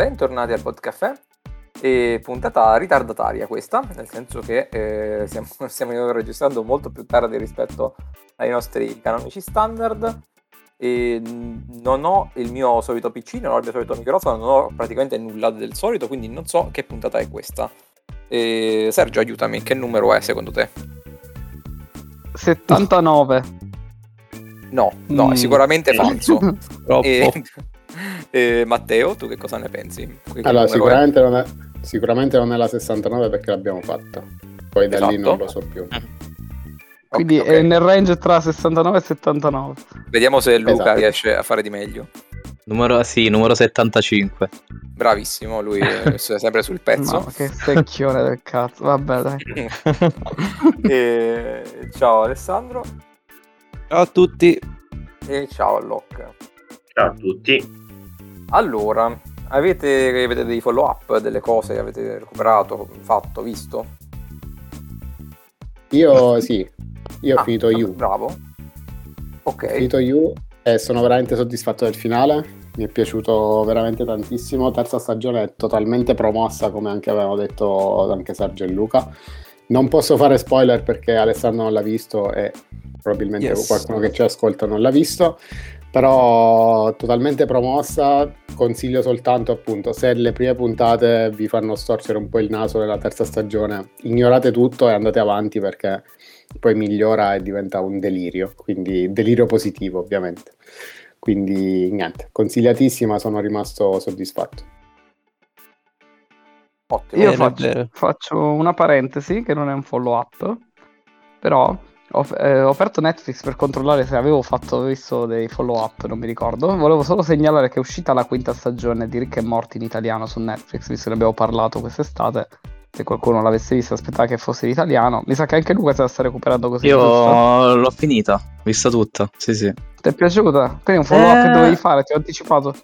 bentornati al Podcaffè. E puntata ritardataria questa, nel senso che eh, stiamo, stiamo registrando molto più tardi rispetto ai nostri canonici standard. E non ho il mio solito PC, non ho il mio solito microfono, non ho praticamente nulla del solito, quindi non so che puntata è questa. E Sergio, aiutami, che numero è secondo te? 79. No, no, mm. è sicuramente falso. e, e, Matteo, tu che cosa ne pensi? Che allora, sicuramente non, è, sicuramente non, è, la 69 perché l'abbiamo fatta. Poi da esatto. lì non lo so più. Mm. Quindi okay. è nel range tra 69 e 79. Vediamo se Luca esatto. riesce a fare di meglio. Numero, sì, numero 75. Bravissimo, lui è sempre sul pezzo. No, che secchione del cazzo. Vabbè, dai. e... Ciao Alessandro. Ciao a tutti. E ciao a Locke. Ciao a tutti. Allora, avete, avete dei follow up, delle cose che avete recuperato, fatto, visto? Io sì, io ho ah, finito You. Bravo. Ok. Ho finito You e sono veramente soddisfatto del finale. Mi è piaciuto veramente tantissimo. Terza stagione è totalmente promossa, come anche avevamo detto anche Sergio e Luca. Non posso fare spoiler perché Alessandro non l'ha visto e probabilmente yes. qualcuno che ci ascolta non l'ha visto. Però totalmente promossa, consiglio soltanto appunto se le prime puntate vi fanno storcere un po' il naso nella terza stagione, ignorate tutto e andate avanti perché poi migliora e diventa un delirio, quindi delirio positivo ovviamente. Quindi niente, consigliatissima, sono rimasto soddisfatto. Ottimo. Io faccio, faccio, una parentesi che non è un follow up, però ho, eh, ho, aperto Netflix per controllare se avevo fatto visto dei follow up, non mi ricordo. Volevo solo segnalare che è uscita la quinta stagione di Rick e Morty in italiano su Netflix, visto che ne abbiamo parlato quest'estate se qualcuno l'avesse vista aspettava che fosse in italiano. Mi sa che anche Luca se la sta recuperando così. Io giusto? l'ho finita, vista tutta. Sì, sì. Ti è piaciuta? Quindi un follow up eh... che dovevi fare, ti ho anticipato.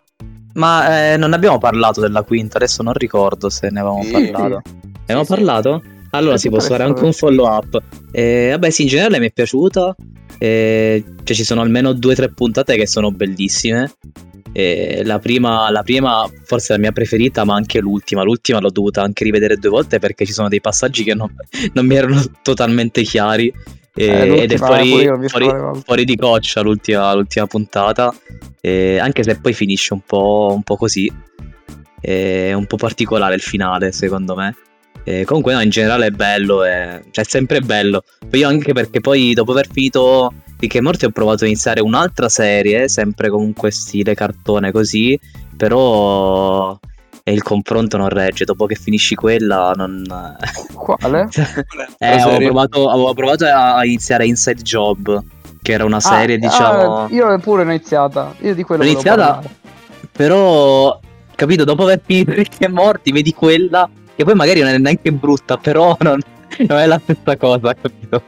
Ma eh, non abbiamo parlato della quinta, adesso non ricordo se ne avevamo sì. parlato. Ne abbiamo sì, parlato? Allora si può fare anche un follow up. Eh, vabbè, sì, in generale mi è piaciuta. Eh, cioè, ci sono almeno due o tre puntate che sono bellissime. Eh, la, prima, la prima, forse la mia preferita, ma anche l'ultima. L'ultima l'ho dovuta anche rivedere due volte perché ci sono dei passaggi che non, non mi erano totalmente chiari. Eh, ed è fuori, fuori, fuori, di coccia l'ultima, l'ultima puntata. Eh, anche se poi finisce un po', un po così. È un po' particolare il finale, secondo me. Eh, comunque, no, in generale è bello, è, cioè è sempre bello. Poi io anche perché poi dopo aver finito Ricche Morti ho provato a iniziare un'altra serie, sempre comunque stile cartone così, però e il confronto non regge. Dopo che finisci quella, non. Quale? eh, avevo, provato, avevo, provato, a iniziare Inside Job, che era una ah, serie, ah, diciamo. Ah, io pure l'ho iniziata. Io di quello l'ho iniziata, però, capito, dopo aver finito Ricchi e Morti, vedi quella che poi magari non è neanche brutta, però non, non è la stessa cosa, capito?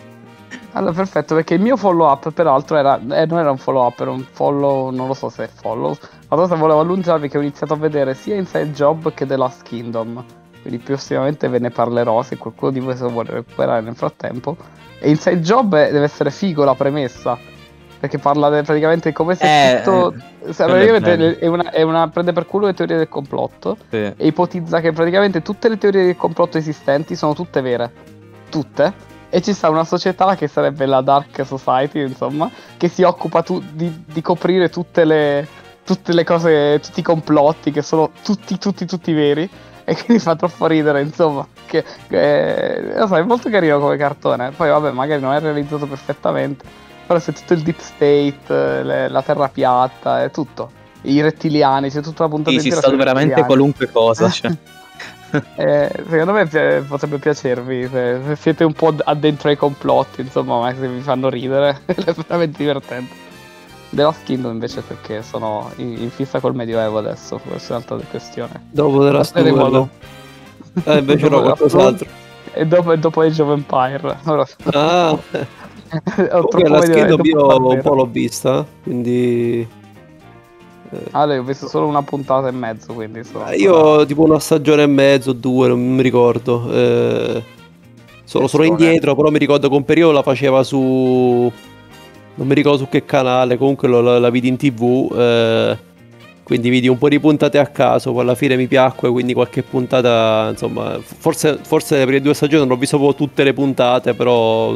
Allora, perfetto, perché il mio follow up, peraltro, era, eh, non era un follow up, era un follow, non lo so se è follow. Ma cosa volevo annunciarvi che ho iniziato a vedere sia Inside Job che The Last Kingdom. Quindi prossimamente ve ne parlerò se qualcuno di voi se lo vuole recuperare nel frattempo. E Inside Job è, deve essere figo la premessa. Perché parla de, praticamente come se eh, tutto. Eh, se praticamente è una, è una, prende per culo le teorie del complotto. Sì. E ipotizza che praticamente tutte le teorie del complotto esistenti sono tutte vere. Tutte. E ci sta una società che sarebbe la Dark Society, insomma, che si occupa tu, di, di, coprire tutte le, tutte le cose, tutti i complotti che sono tutti, tutti, tutti veri. E quindi fa troppo ridere, insomma. Che, che, lo so, è molto carino come cartone. Poi, vabbè, magari non è realizzato perfettamente però c'è tutto il deep state, le, la terra piatta, è tutto. I rettiliani, c'è tutta la puntata sì, si sta veramente qualunque cosa. Cioè. eh, secondo me pi- potrebbe piacervi se, se, siete un po' addentro ai complotti, insomma, ma se vi fanno ridere, è veramente divertente. The Last Kingdom invece perché sono in, in fissa col Medioevo adesso, questa è un'altra questione. Dopo The Last Kingdom. Eh, invece no, qualcos'altro. E dopo, e dopo Age of Empire. Ah. Comunque la scheda io un po' l'ho vista, quindi... Ah, ho visto solo una puntata e mezzo, quindi... So... Eh, io tipo una stagione e mezzo, due, non mi ricordo. Eh, sono solo indietro, però mi ricordo che un periodo la faceva su... Non mi ricordo su che canale, comunque la, la vidi in tv. Eh, quindi vidi un po' di puntate a caso, poi alla fine mi piacque, quindi qualche puntata, insomma, forse, forse le prime due stagioni non ho visto proprio tutte le puntate, però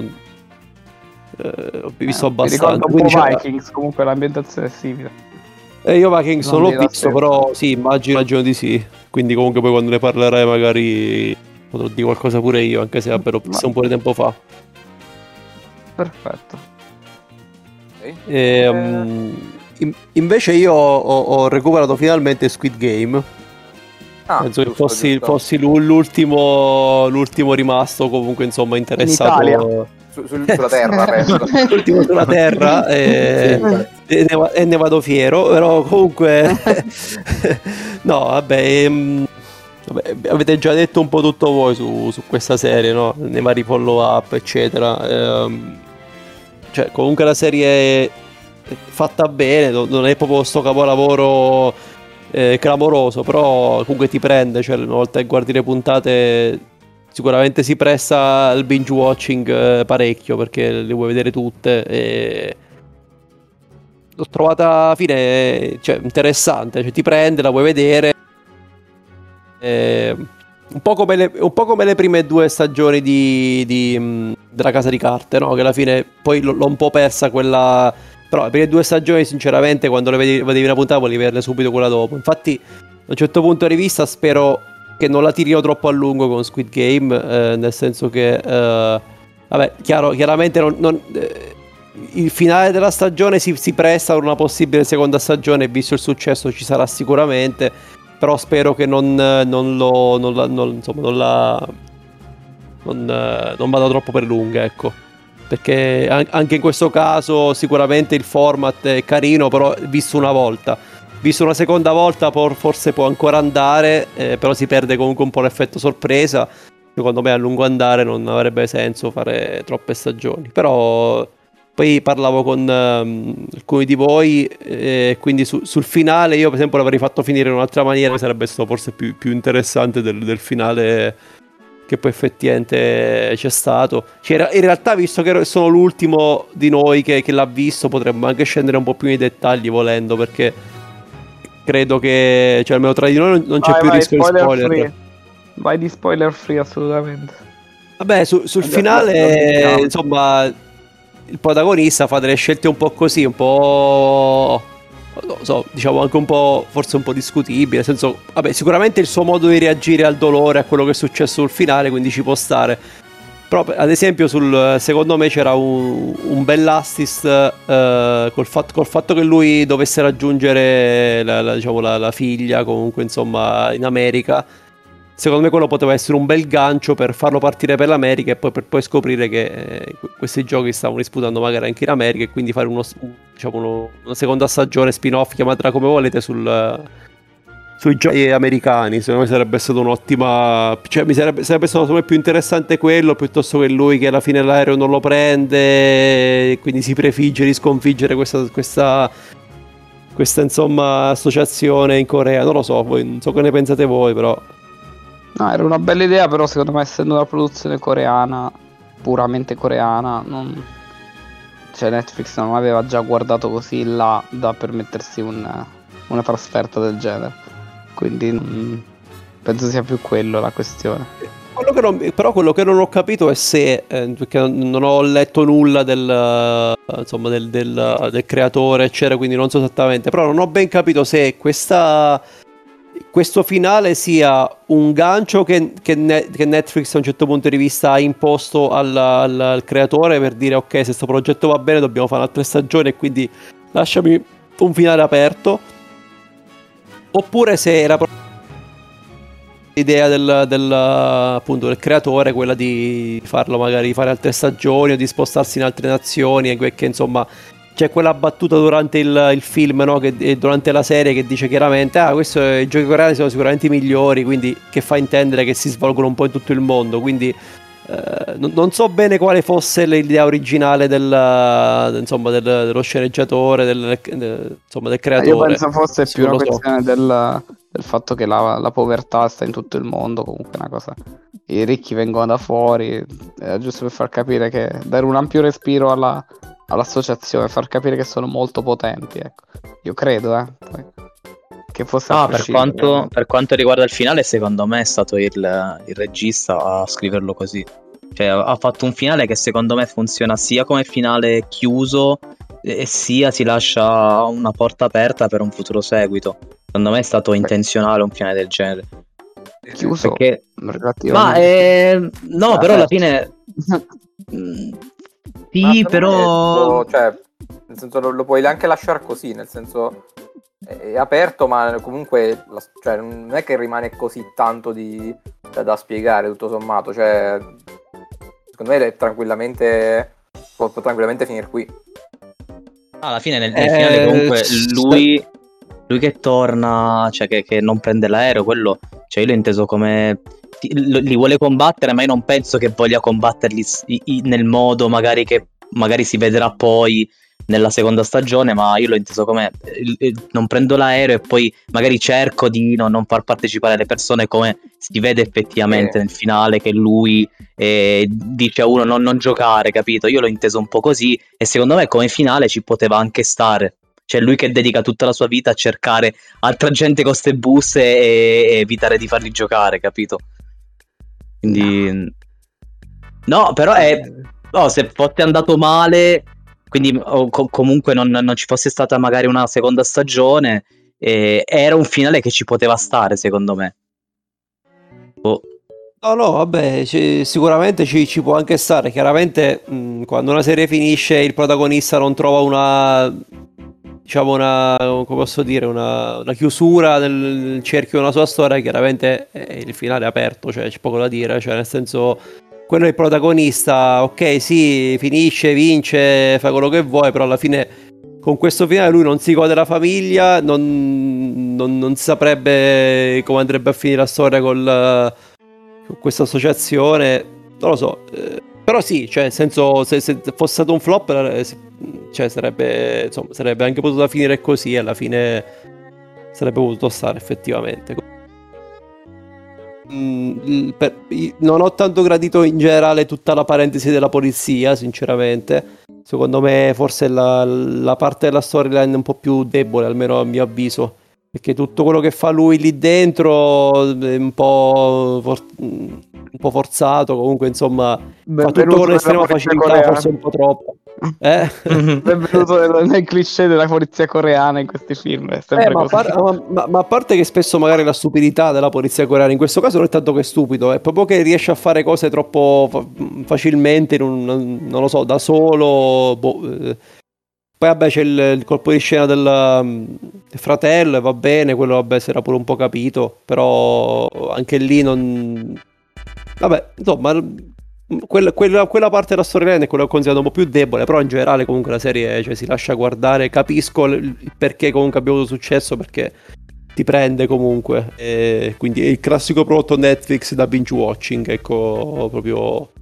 eh, ho visto eh, abbastanza. Mi ricordo un po' Vikings, comunque l'ambientazione è simile. Eh, io Vikings non, non l'ho visto, però sì, immagino, immagino di sì. Quindi comunque poi quando ne parlerai magari potrò dire qualcosa pure io, anche se vabbè l'ho visto un po' di tempo fa. Perfetto. Okay. E, um, invece io ho, ho, recuperato finalmente Squid Game. Ah, Penso giusto, che fossi, fossi l'ultimo, l'ultimo, rimasto comunque insomma interessato. In su, su, sulla terra, l'ultimo sulla terra e, e, ne, e, ne, vado fiero, però comunque no, vabbè, ehm, vabbè, avete già detto un po' tutto voi su, su questa serie, no? nei vari follow up, eccetera. Ehm, cioè, comunque la serie fatta bene, non è proprio sto capolavoro eh, clamoroso, però comunque ti prende, cioè una volta che guardi le puntate sicuramente si presta al binge watching eh, parecchio perché le vuoi vedere tutte e l'ho trovata alla fine cioè, interessante, cioè, ti prende, la vuoi vedere. E... Un po, le, un po' come le, prime due stagioni di, di, della Casa di Carte, no? che alla fine poi l'ho un po' persa quella però le prime due stagioni, sinceramente, quando le vedi, vedevi una puntata, volevi vederle subito quella dopo. Infatti, da un certo punto di vista, spero che non la tirino troppo a lungo con Squid Game, eh, nel senso che, eh, vabbè, chiaro, chiaramente non, non, eh, il finale della stagione si, si presta per una possibile seconda stagione, visto il successo ci sarà sicuramente, però spero che non, non lo, non la, non, insomma, non la, non, eh, non vada troppo per lunga, ecco perché anche in questo caso sicuramente il format è carino, però visto una volta. Visto una seconda volta forse può ancora andare, eh, però si perde comunque un po' l'effetto sorpresa. Secondo me a lungo andare non avrebbe senso fare troppe stagioni. Però poi parlavo con um, alcuni di voi eh, quindi su, sul finale io per esempio l'avrei fatto finire in un'altra maniera, sarebbe stato forse più, più interessante del, del finale che poi effettivamente c'è stato. Cioè, in realtà, visto che sono l'ultimo di noi che, che, l'ha visto, potremmo anche scendere un po' più nei dettagli volendo, perché credo che, cioè, almeno tra di noi non, c'è vai, più vai, rischio spoiler di spoiler. Free. Vai di spoiler free, assolutamente. Vabbè, su, sul Andiamo, finale, insomma, il protagonista fa delle scelte un po' così, un po' so, diciamo anche un po', forse un po' discutibile, nel senso, vabbè, sicuramente il suo modo di reagire al dolore, a quello che è successo sul finale, quindi ci può stare. Però, ad esempio, sul, secondo me c'era un, un bell'assist eh, col, fatto, col, fatto, che lui dovesse raggiungere la, la, diciamo, la, la figlia, comunque, insomma, in America secondo me quello poteva essere un bel gancio per farlo partire per l'America e poi per poi scoprire che eh, questi giochi stavano disputando magari anche in America e quindi fare uno, diciamo uno, una seconda stagione spin-off, chiamatela come volete, sul, sui giochi americani. Secondo me sarebbe stato un'ottima. Cioè, mi sarebbe, sarebbe stato più interessante quello piuttosto che lui che alla fine l'aereo non lo prende e quindi si prefigge di sconfiggere questa, questa questa insomma associazione in Corea. Non lo so, voi, non so che ne pensate voi, però. No, era una bella idea, però secondo me essendo una produzione coreana, puramente coreana, non... cioè Netflix non aveva già guardato così là da permettersi un, una trasferta del genere. Quindi non... penso sia più quello la questione. Quello non, però quello che non ho capito è se, eh, perché non ho letto nulla del, insomma, del, del, del creatore, eccetera, quindi non so esattamente, però non ho ben capito se questa questo finale sia un gancio che, che, ne, che, Netflix a un certo punto di vista ha imposto al, al, al, creatore per dire ok se questo progetto va bene dobbiamo fare un'altra stagione e quindi lasciami un finale aperto. Oppure se era l'idea del, del, appunto, del creatore quella di farlo magari fare altre stagioni o di spostarsi in altre nazioni e che insomma c'è quella battuta durante il, il film, no? che, durante la serie, che dice chiaramente: Ah, questo, i giochi coreani sono sicuramente i migliori, quindi che fa intendere che si svolgono un po' in tutto il mondo. Quindi eh, non, non, so bene quale fosse l'idea originale del, insomma, del, dello sceneggiatore, del, del, insomma, del creatore. Io penso fosse più una questione so. del, del, fatto che la, la, povertà sta in tutto il mondo. Comunque, una cosa. I ricchi vengono da fuori, eh, giusto per far capire che dare un ampio respiro alla all'associazione, far capire che sono molto potenti. Ecco. Io credo, eh. Poi. che fosse no, per quanto, per quanto, riguarda il finale, secondo me è stato il, il regista a scriverlo così. Cioè, ha fatto un finale che secondo me funziona sia come finale chiuso e sia si lascia una porta aperta per un futuro seguito. Secondo me è stato intenzionale un finale del genere. Chiuso? Perché... Ma eh, no, ah, però alla fine... sì, però... Cioè, nel senso lo, lo puoi anche lasciare così, nel senso è aperto, ma comunque cioè, non è che rimane così tanto di, da, da, spiegare tutto sommato. Cioè, secondo me è tranquillamente, può, può tranquillamente finire qui. alla fine nel, nel eh, finale comunque lui, lui, che torna, cioè che, che, non prende l'aereo, quello, cioè io l'ho inteso come li vuole combattere, ma io non penso che voglia combatterli nel modo magari che magari si vedrà poi nella seconda stagione, ma io l'ho inteso come non prendo l'aereo e poi magari cerco di no, non far partecipare le persone come si vede effettivamente eh. nel finale che lui eh, dice a uno non, non giocare, capito? Io l'ho inteso un po' così e secondo me come finale ci poteva anche stare. Cioè lui che dedica tutta la sua vita a cercare altra gente con queste busse e, e evitare di farli giocare, capito? Quindi... No, però è... No, se fosse andato male quindi co- comunque non, non, ci fosse stata magari una seconda stagione, eh, era un finale che ci poteva stare secondo me. Oh. No, no, vabbè, c- sicuramente ci, ci, può anche stare. Chiaramente mh, quando una serie finisce il protagonista non trova una, diciamo una, come posso dire, una, una chiusura nel cerchio della sua storia, chiaramente il finale è aperto, cioè c'è poco da dire, cioè nel senso quello è il protagonista, ok, sì, finisce, vince, fa quello che vuoi, però alla fine con questo finale lui non si gode la famiglia, non, non, non saprebbe come andrebbe a finire la storia col, con questa associazione, non lo so. Eh, però sì, cioè, nel senso, se, se, fosse stato un flop, eh, cioè, sarebbe, insomma, sarebbe anche potuta finire così, alla fine sarebbe potuto stare effettivamente. Mm, non ho tanto gradito in generale tutta la parentesi della polizia, sinceramente. Secondo me forse la, la parte della storyline è un po' più debole, almeno a mio avviso. Perché tutto quello che fa lui lì dentro è un po', for- un po forzato. Comunque, insomma, Beh, fa tutto con estrema facilità, coreana. forse un po' troppo. Eh? Benvenuto nel cliché della polizia coreana in questi film. Eh, ma, a par- ma, ma, a parte che spesso magari la stupidità della polizia coreana, in questo caso non è tanto che stupido, è proprio che riesce a fare cose troppo fa- facilmente, un, non lo so, da solo. Boh, eh. Poi vabbè c'è il, il, colpo di scena del, del fratello, va bene, quello vabbè si era pure un po' capito, però anche lì non... Vabbè, insomma, quella, quella, quella, parte della storyline è quella che ho considerato un po' più debole, però in generale comunque la serie cioè, si lascia guardare, capisco il perché comunque abbia avuto successo, perché ti prende comunque, e quindi è il classico prodotto Netflix da binge watching, ecco, proprio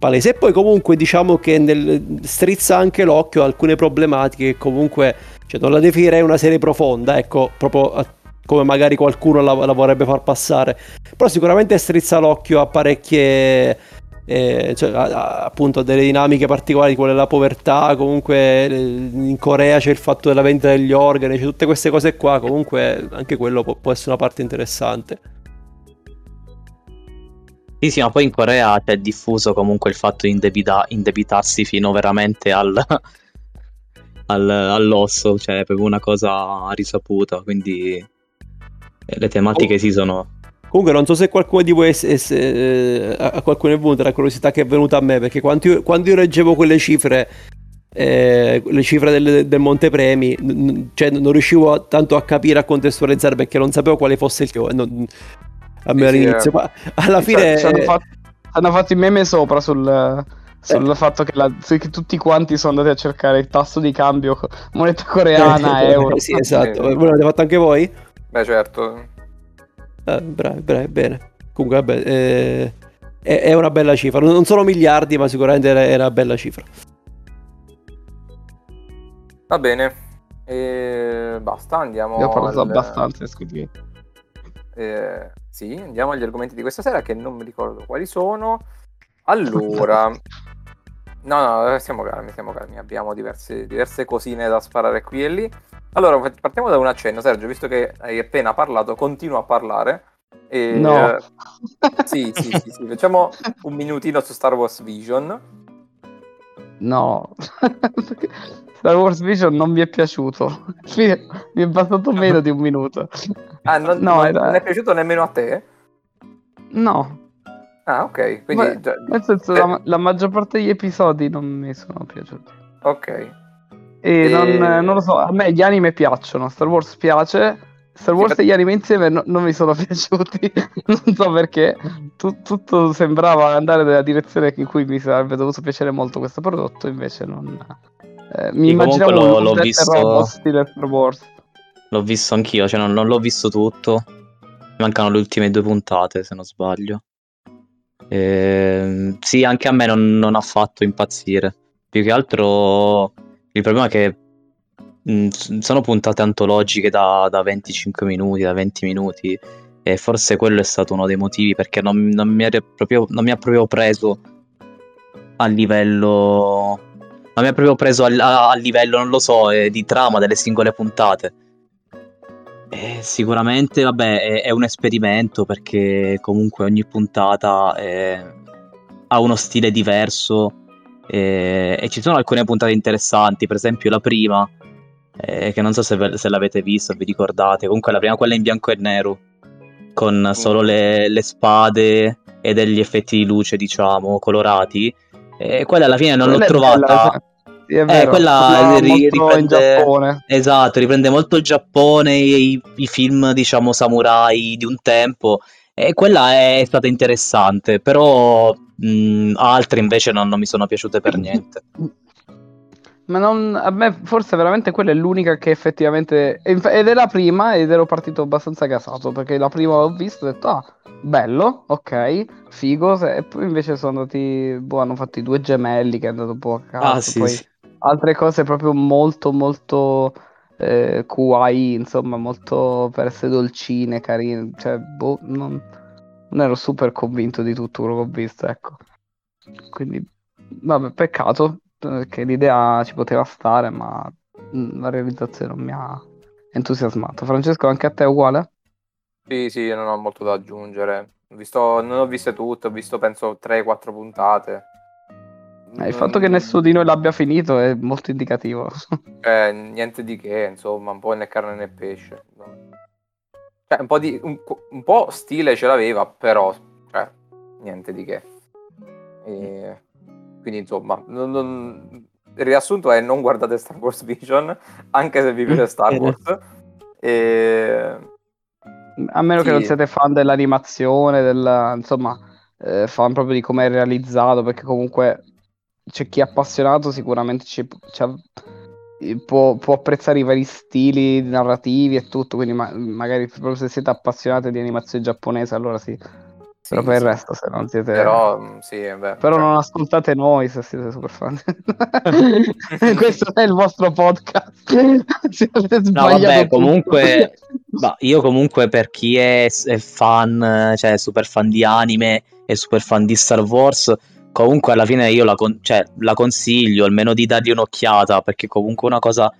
palese. E poi comunque diciamo che nel, strizza anche l'occhio a alcune problematiche che comunque, cioè non la definirei una serie profonda, ecco, proprio a, come magari qualcuno la, la vorrebbe far passare, però sicuramente strizza l'occhio a parecchie eh, cioè, appunto delle dinamiche particolari, quelle della povertà, comunque in Corea c'è il fatto della vendita degli organi, c'è tutte queste cose qua, comunque anche quello può, può essere una parte interessante. Sì, sì, ma poi in Corea c'è diffuso comunque il fatto di indebita- indebitarsi fino veramente al, al, all'osso, cioè è proprio una cosa risaputa, quindi eh, le tematiche oh. si sono Comunque non so se qualcuno di voi è, è, è, a qualcuno è venuta la curiosità che è venuta a me, perché quando io, quando io leggevo quelle cifre, eh, le cifre del, del Montepremi, n- cioè non riuscivo tanto a capire, a contestualizzare, perché non sapevo quale fosse il... Non, a me sì, all'inizio, sì, ma alla fine... Ci hanno, fatto, hanno fatto i meme sopra sul sul eh. fatto che, la, che, tutti quanti sono andati a cercare il tasso di cambio moneta coreana eh, euro. sì, esatto. Voi l'avete fatto anche voi? Beh, certo. Eh, bravi, bravi, bene. Comunque, vabbè, eh, è, è, una bella cifra. Non sono miliardi, ma sicuramente è una bella cifra. Va bene. E basta, andiamo. Abbiamo parlato al... abbastanza, scusi. Eh, sì, andiamo agli argomenti di questa sera che non mi ricordo quali sono. Allora, No, no, stiamo calmi, stiamo calmi. Abbiamo diverse, diverse cosine da sparare qui e lì. Allora, partiamo da un accenno. Sergio, visto che hai appena parlato, continua a parlare. E, no. Eh, sì, sì, sì, sì, Facciamo un minutino su Star Wars Vision. No. Star Wars Vision non mi è piaciuto. Mi è bastato meno di un minuto. Ah, non, no, non, era... non è piaciuto nemmeno a te? No. Ah, ok. Quindi, Beh, già... Nel senso, eh... la, la, maggior parte degli episodi non mi sono piaciuti. Ok. E, e... Non, non, lo so, a me gli anime piacciono, Star Wars piace. Star Wars sì, e gli anime insieme no, non mi sono piaciuti, non so perché. Tu, tutto sembrava andare nella direzione in cui mi sarebbe dovuto piacere molto questo prodotto, invece non... Eh, mi immaginavo l'ho, l'ho visto... stile Star Wars. L'ho visto anch'io, cioè non, non l'ho visto tutto. Mancano le ultime due puntate, se non sbaglio. Eh, sì, anche a me non, non, ha fatto impazzire. Più che altro il problema è che mh, sono puntate antologiche da, da, 25 minuti, da 20 minuti. E forse quello è stato uno dei motivi perché non, non, mi, proprio, non mi ha proprio preso a livello. Non mi ha proprio preso a, a livello, non lo so, eh, di trama delle singole puntate. Eh, sicuramente, vabbè, è, è, un esperimento perché comunque ogni puntata è, ha uno stile diverso e, e, ci sono alcune puntate interessanti, per esempio la prima, eh, che non so se, se, l'avete vista, vi ricordate, comunque la prima quella in bianco e nero, con solo le, le spade e degli effetti di luce, diciamo, colorati. E quella alla fine non quella l'ho trovata. Bella, sì, è vero, eh, quella ri- riprende, esatto, riprende molto il Giappone, i, i, film, diciamo, samurai di un tempo. E quella è stata interessante, però mh, altre invece non, non mi sono piaciute per niente. Ma non, a me forse veramente quella è l'unica che effettivamente... Ed è la prima ed ero partito abbastanza casato perché la prima l'ho vista e ho detto ah, bello, ok, figo. E poi invece sono andati... Boh, hanno fatto i due gemelli che è andato un po' a caso. Ah, sì, poi... sì altre cose proprio molto molto eh, kawaii, insomma, molto per essere dolcine, carine, cioè, boh, non, non, ero super convinto di tutto quello che ho visto, ecco. Quindi, vabbè, peccato, che l'idea ci poteva stare, ma mm, la realizzazione non mi ha entusiasmato. Francesco, anche a te è uguale? Sì, sì, non ho molto da aggiungere. Visto, non ho viste tutte, ho visto penso 3-4 puntate. Eh, il fatto che nessuno di noi l'abbia finito è molto indicativo. Eh, niente di che, insomma, un po' né carne né pesce. Cioè, un po', di, un, un po' stile ce l'aveva, però, cioè, niente di che. E, quindi, insomma, non, non, il riassunto è non guardate Star Wars Vision, anche se vi piace Star Wars. E... A meno sì. che non siete fan dell'animazione, della, insomma, eh, fan proprio di come è realizzato, perché comunque c'è chi è appassionato sicuramente ci, ci, può, può, apprezzare i vari stili narrativi e tutto, quindi ma, magari proprio se siete appassionati di animazione giapponese allora sì. sì Però per sì. il resto se non siete... Però, mm, sì, beh, Però cioè... non ascoltate noi se siete super fan. Questo è il vostro podcast. no vabbè, comunque... bah, io comunque per chi è, è fan, cioè super fan di anime e super fan di Star Wars comunque alla fine io la, con- cioè, la, consiglio almeno di dargli un'occhiata perché comunque una cosa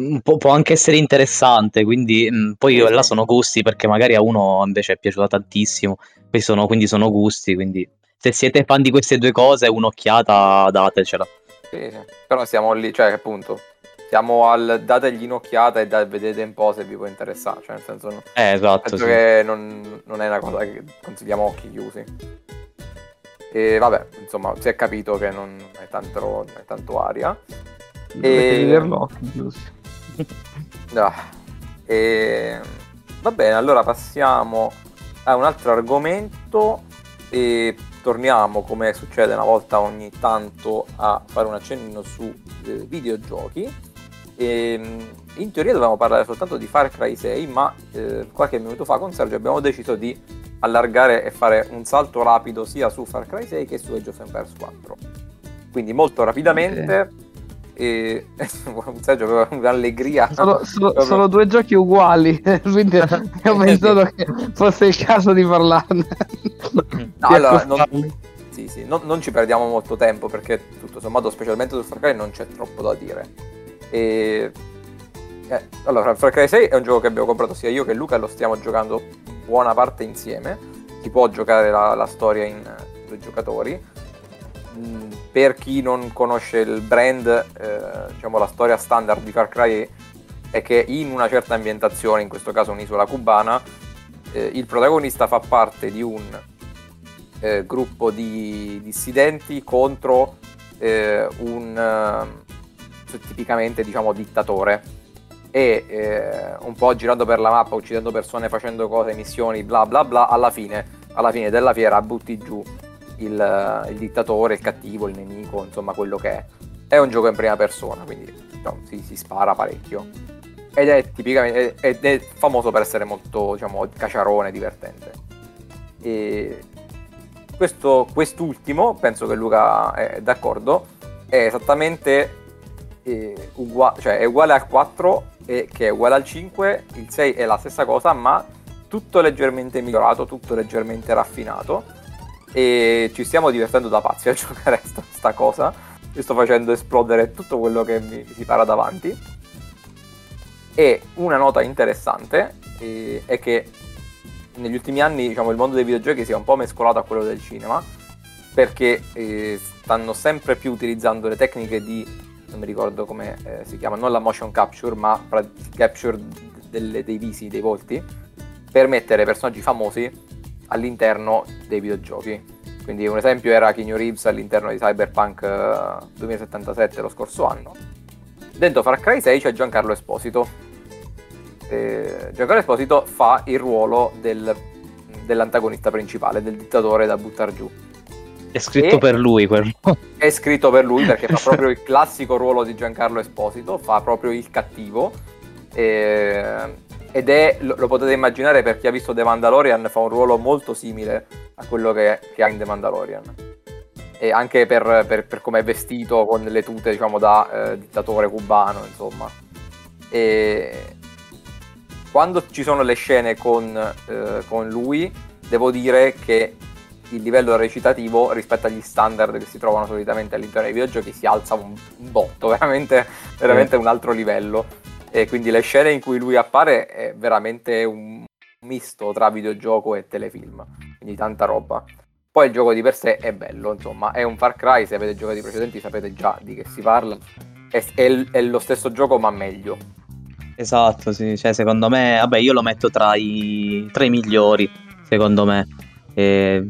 mm, può, può anche essere interessante quindi mh, mm, poi là sono gusti perché magari a uno invece è piaciuta tantissimo sono, quindi sono gusti quindi se siete fan di queste due cose un'occhiata datecela sì, sì. però siamo lì cioè appunto siamo al dategli un'occhiata e da, vedete un po' se vi può interessare cioè nel senso no, eh, esatto, sì. che non, non è una cosa che consigliamo occhi chiusi e vabbè, insomma, si è capito che non è tanto, non è tanto aria. Dovete e... vederlo, no. e... Va bene, allora passiamo a un altro argomento e torniamo, come succede una volta ogni tanto, a fare un accenno su eh, videogiochi. E, in teoria dovevamo parlare soltanto di Far Cry 6, ma eh, qualche minuto fa con Sergio abbiamo deciso di allargare e fare un salto rapido sia su Far Cry 6 che su Age of Empires 4. Quindi molto rapidamente. Sì. E Sergio aveva un'allegria. Sono, sono, sono, due giochi uguali, quindi ho pensato che fosse il caso di parlarne. No, allora, non, sì, sì. Non, non, ci perdiamo molto tempo perché tutto sommato, specialmente su Far Cry, non c'è troppo da dire. E... Eh, allora, Far Cry 6 è un gioco che abbiamo comprato sia io che Luca lo stiamo giocando buona parte insieme. Si può giocare la, la storia in due giocatori. Mm, per chi non conosce il brand, eh, diciamo la storia standard di Far Cry è che in una certa ambientazione, in questo caso un'isola cubana, eh, il protagonista fa parte di un eh, gruppo di dissidenti contro eh, un eh, tipicamente diciamo dittatore e eh, un po' girando per la mappa, uccidendo persone, facendo cose, missioni, bla bla bla, alla fine, alla fine della fiera butti giù il, il, dittatore, il cattivo, il nemico, insomma quello che è. È un gioco in prima persona, quindi diciamo, si, si, spara parecchio. Ed è tipicamente ed è famoso per essere molto, diciamo, caciarone, divertente. E questo, quest'ultimo, penso che Luca è d'accordo, è esattamente eh, uguale, cioè è uguale al 4 e che è uguale al 5, il 6 è la stessa cosa, ma tutto leggermente migliorato, tutto leggermente raffinato e ci stiamo divertendo da pazzi a giocare a sta, sta cosa. Io sto facendo esplodere tutto quello che mi si para davanti. E una nota interessante eh, è che negli ultimi anni diciamo, il mondo dei videogiochi si è un po' mescolato a quello del cinema perché eh, stanno sempre più utilizzando le tecniche di, non mi ricordo come eh, si chiama, non la motion capture, ma capture delle, dei visi, dei volti, per mettere personaggi famosi all'interno dei videogiochi. Quindi un esempio era Keanu Reeves all'interno di Cyberpunk 2077 eh, lo scorso anno. Dentro Far Cry 6 c'è Giancarlo Esposito, eh, Giancarlo Esposito fa il ruolo del, dell'antagonista principale, del dittatore da buttare giù. È scritto e per lui quello. È scritto per lui perché fa proprio il classico ruolo di Giancarlo Esposito, fa proprio il cattivo. Eh, ed è, lo, lo, potete immaginare per chi ha visto The Mandalorian, fa un ruolo molto simile a quello che, che ha in The Mandalorian. E anche per, per, per come è vestito con le tute, diciamo, da eh, dittatore cubano, insomma. E, quando ci sono le scene con, eh, con lui, devo dire che il livello recitativo rispetto agli standard che si trovano solitamente all'interno dei videogiochi si alza un, botto, veramente, veramente un altro livello. E quindi le scene in cui lui appare è veramente un misto tra videogioco e telefilm, quindi tanta roba. Poi il gioco di per sé è bello, insomma, è un Far Cry, se avete giocato i precedenti sapete già di che si parla. È, è, è lo stesso gioco ma meglio Esatto, sì, cioè secondo me, vabbè, io lo metto tra i, tra i migliori, secondo me. E,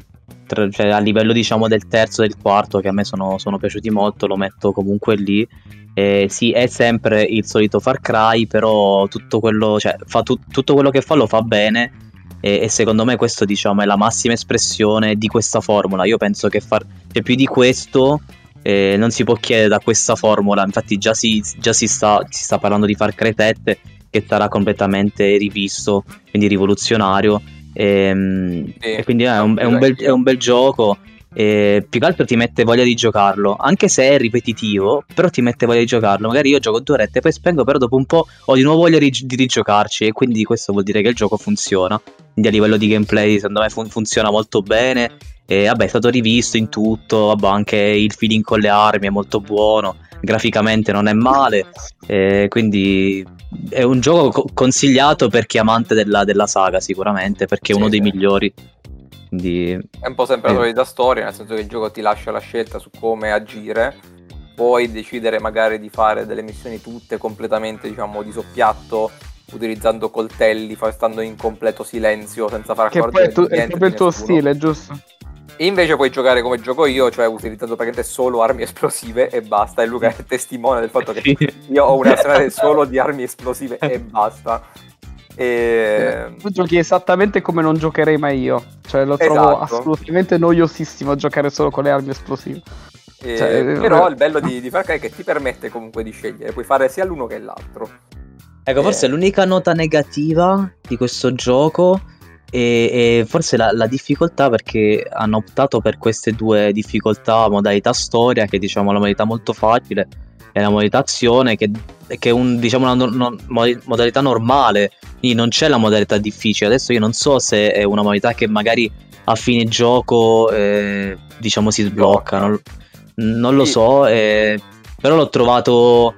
tra, cioè, a livello diciamo del terzo e del quarto, che a me sono, sono piaciuti molto, lo metto comunque lì. E, sì, è sempre il solito Far Cry, però tutto quello, cioè, fa tu, tutto quello che fa lo fa bene. E, e, secondo me questo diciamo è la massima espressione di questa formula. Io penso che far, cioè, più di questo eh, non si può chiedere da questa formula, infatti già, si, già si, sta, si, sta, parlando di Far Cry 7 che sarà completamente rivisto, quindi rivoluzionario. E, ehm, sì, e quindi è un, è, un bel, è un, bel, gioco. E più che altro ti mette voglia di giocarlo, anche se è ripetitivo, però ti mette voglia di giocarlo. Magari io gioco due orette, poi spengo, però dopo un po' ho di nuovo voglia di, di rigiocarci. E quindi questo vuol dire che il gioco funziona. Quindi a livello di gameplay, secondo me fun- funziona molto bene e vabbè, è stato rivisto in tutto, vabbè, anche il feeling con le armi è molto buono, graficamente non è male, quindi è un gioco co- consigliato per chi è amante della, della saga sicuramente, perché è uno dei sì. migliori. Quindi, è un po' sempre la solita storia, nel senso che il gioco ti lascia la scelta su come agire, puoi decidere magari di fare delle missioni tutte completamente diciamo di soppiatto utilizzando coltelli, stando in completo silenzio senza far accorgere che poi è, tu, è proprio il tuo stile, giusto? E invece puoi giocare come gioco io, cioè utilizzando praticamente solo armi esplosive e basta. E Luca è testimone del fatto che io ho una strada solo di armi esplosive e basta. E... Tu giochi esattamente come non giocherei mai io. Cioè lo trovo esatto. assolutamente noiosissimo giocare solo con le armi esplosive. E... Cioè, però eh... il bello di, di Far Cry è che ti permette comunque di scegliere, puoi fare sia l'uno che l'altro. Ecco, forse l'unica nota negativa di questo gioco e, e forse la, la, difficoltà perché hanno optato per queste due difficoltà, modalità storia, che diciamo la modalità molto facile, e la modalità azione, che, che è un, diciamo, una no, modalità normale, quindi non c'è la modalità difficile. Adesso io non so se è una modalità che magari a fine gioco eh, diciamo si sblocca. Non, non lo so, eh, però l'ho trovato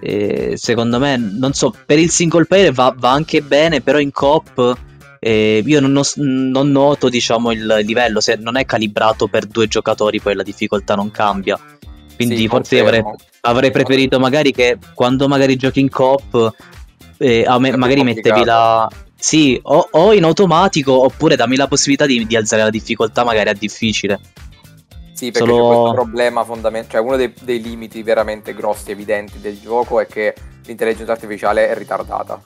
eh, secondo me, non so, per il single player va, va anche bene, però in coop eh, io non, non, noto diciamo il livello, se non è calibrato per due giocatori poi la difficoltà non cambia. Quindi sì, forse avrei, avrei, preferito magari che quando magari giochi in coop eh, me, magari mettevi la... Sì, o, o, in automatico oppure dammi la possibilità di, di alzare la difficoltà magari a difficile. Sì, perché Solo... c'è questo problema fondamentale, cioè uno dei, dei, limiti veramente grossi, evidenti del gioco è che l'intelligenza artificiale è ritardata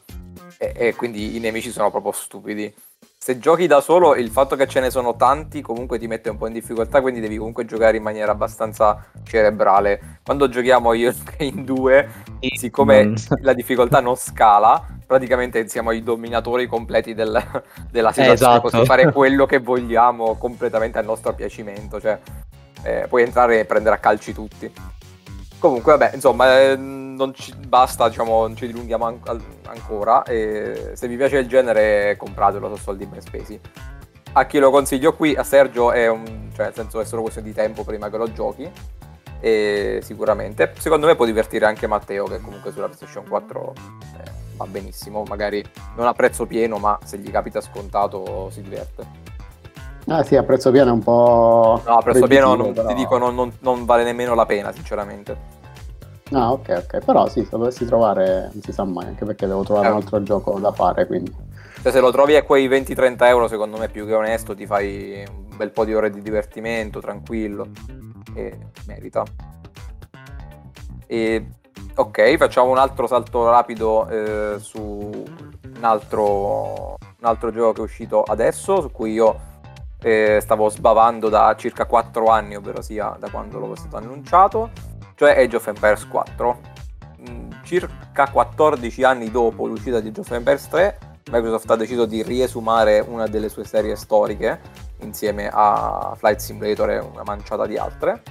e, e, quindi i nemici sono proprio stupidi. Se giochi da solo, il fatto che ce ne sono tanti comunque ti mette un po' in difficoltà, quindi devi comunque giocare in maniera abbastanza cerebrale. Quando giochiamo io in due, siccome la difficoltà non scala, praticamente siamo i dominatori completi del, della situazione, esatto. possiamo fare quello che vogliamo completamente a nostro piacimento. Cioè, eh, puoi entrare e prendere a calci tutti. Comunque, vabbè, insomma, eh, non ci basta, diciamo, non ci dilunghiamo an- ancora. E se vi piace il genere, compratelo, sono soldi ben spesi. A chi lo consiglio qui, a Sergio è un, cioè, nel senso è solo questione di tempo prima che lo giochi. E sicuramente, secondo me può divertire anche Matteo, che comunque sulla PlayStation 4 eh, va benissimo. Magari non a prezzo pieno, ma se gli capita scontato si diverte. Ah sì, a prezzo pieno è un po'... No, a prezzo pieno non, però... ti dico non, non, non, vale nemmeno la pena, sinceramente. Ah, ok, ok. Però sì, se lo dovessi trovare non si sa mai, anche perché devo trovare eh. un altro gioco da fare, quindi... Cioè, se lo trovi a quei 20-30 euro, secondo me più che onesto, ti fai un bel po' di ore di divertimento, tranquillo, e merita. E, ok, facciamo un altro salto rapido eh, su un altro, un altro gioco che è uscito adesso, su cui io eh, stavo sbavando da circa 4 anni, ovvero sia da quando l'ho stato annunciato, cioè Age of Empires 4. Mm, circa 14 anni dopo l'uscita di Age of Empires 3, Microsoft ha deciso di riesumare una delle sue serie storiche insieme a Flight Simulator e una manciata di altre,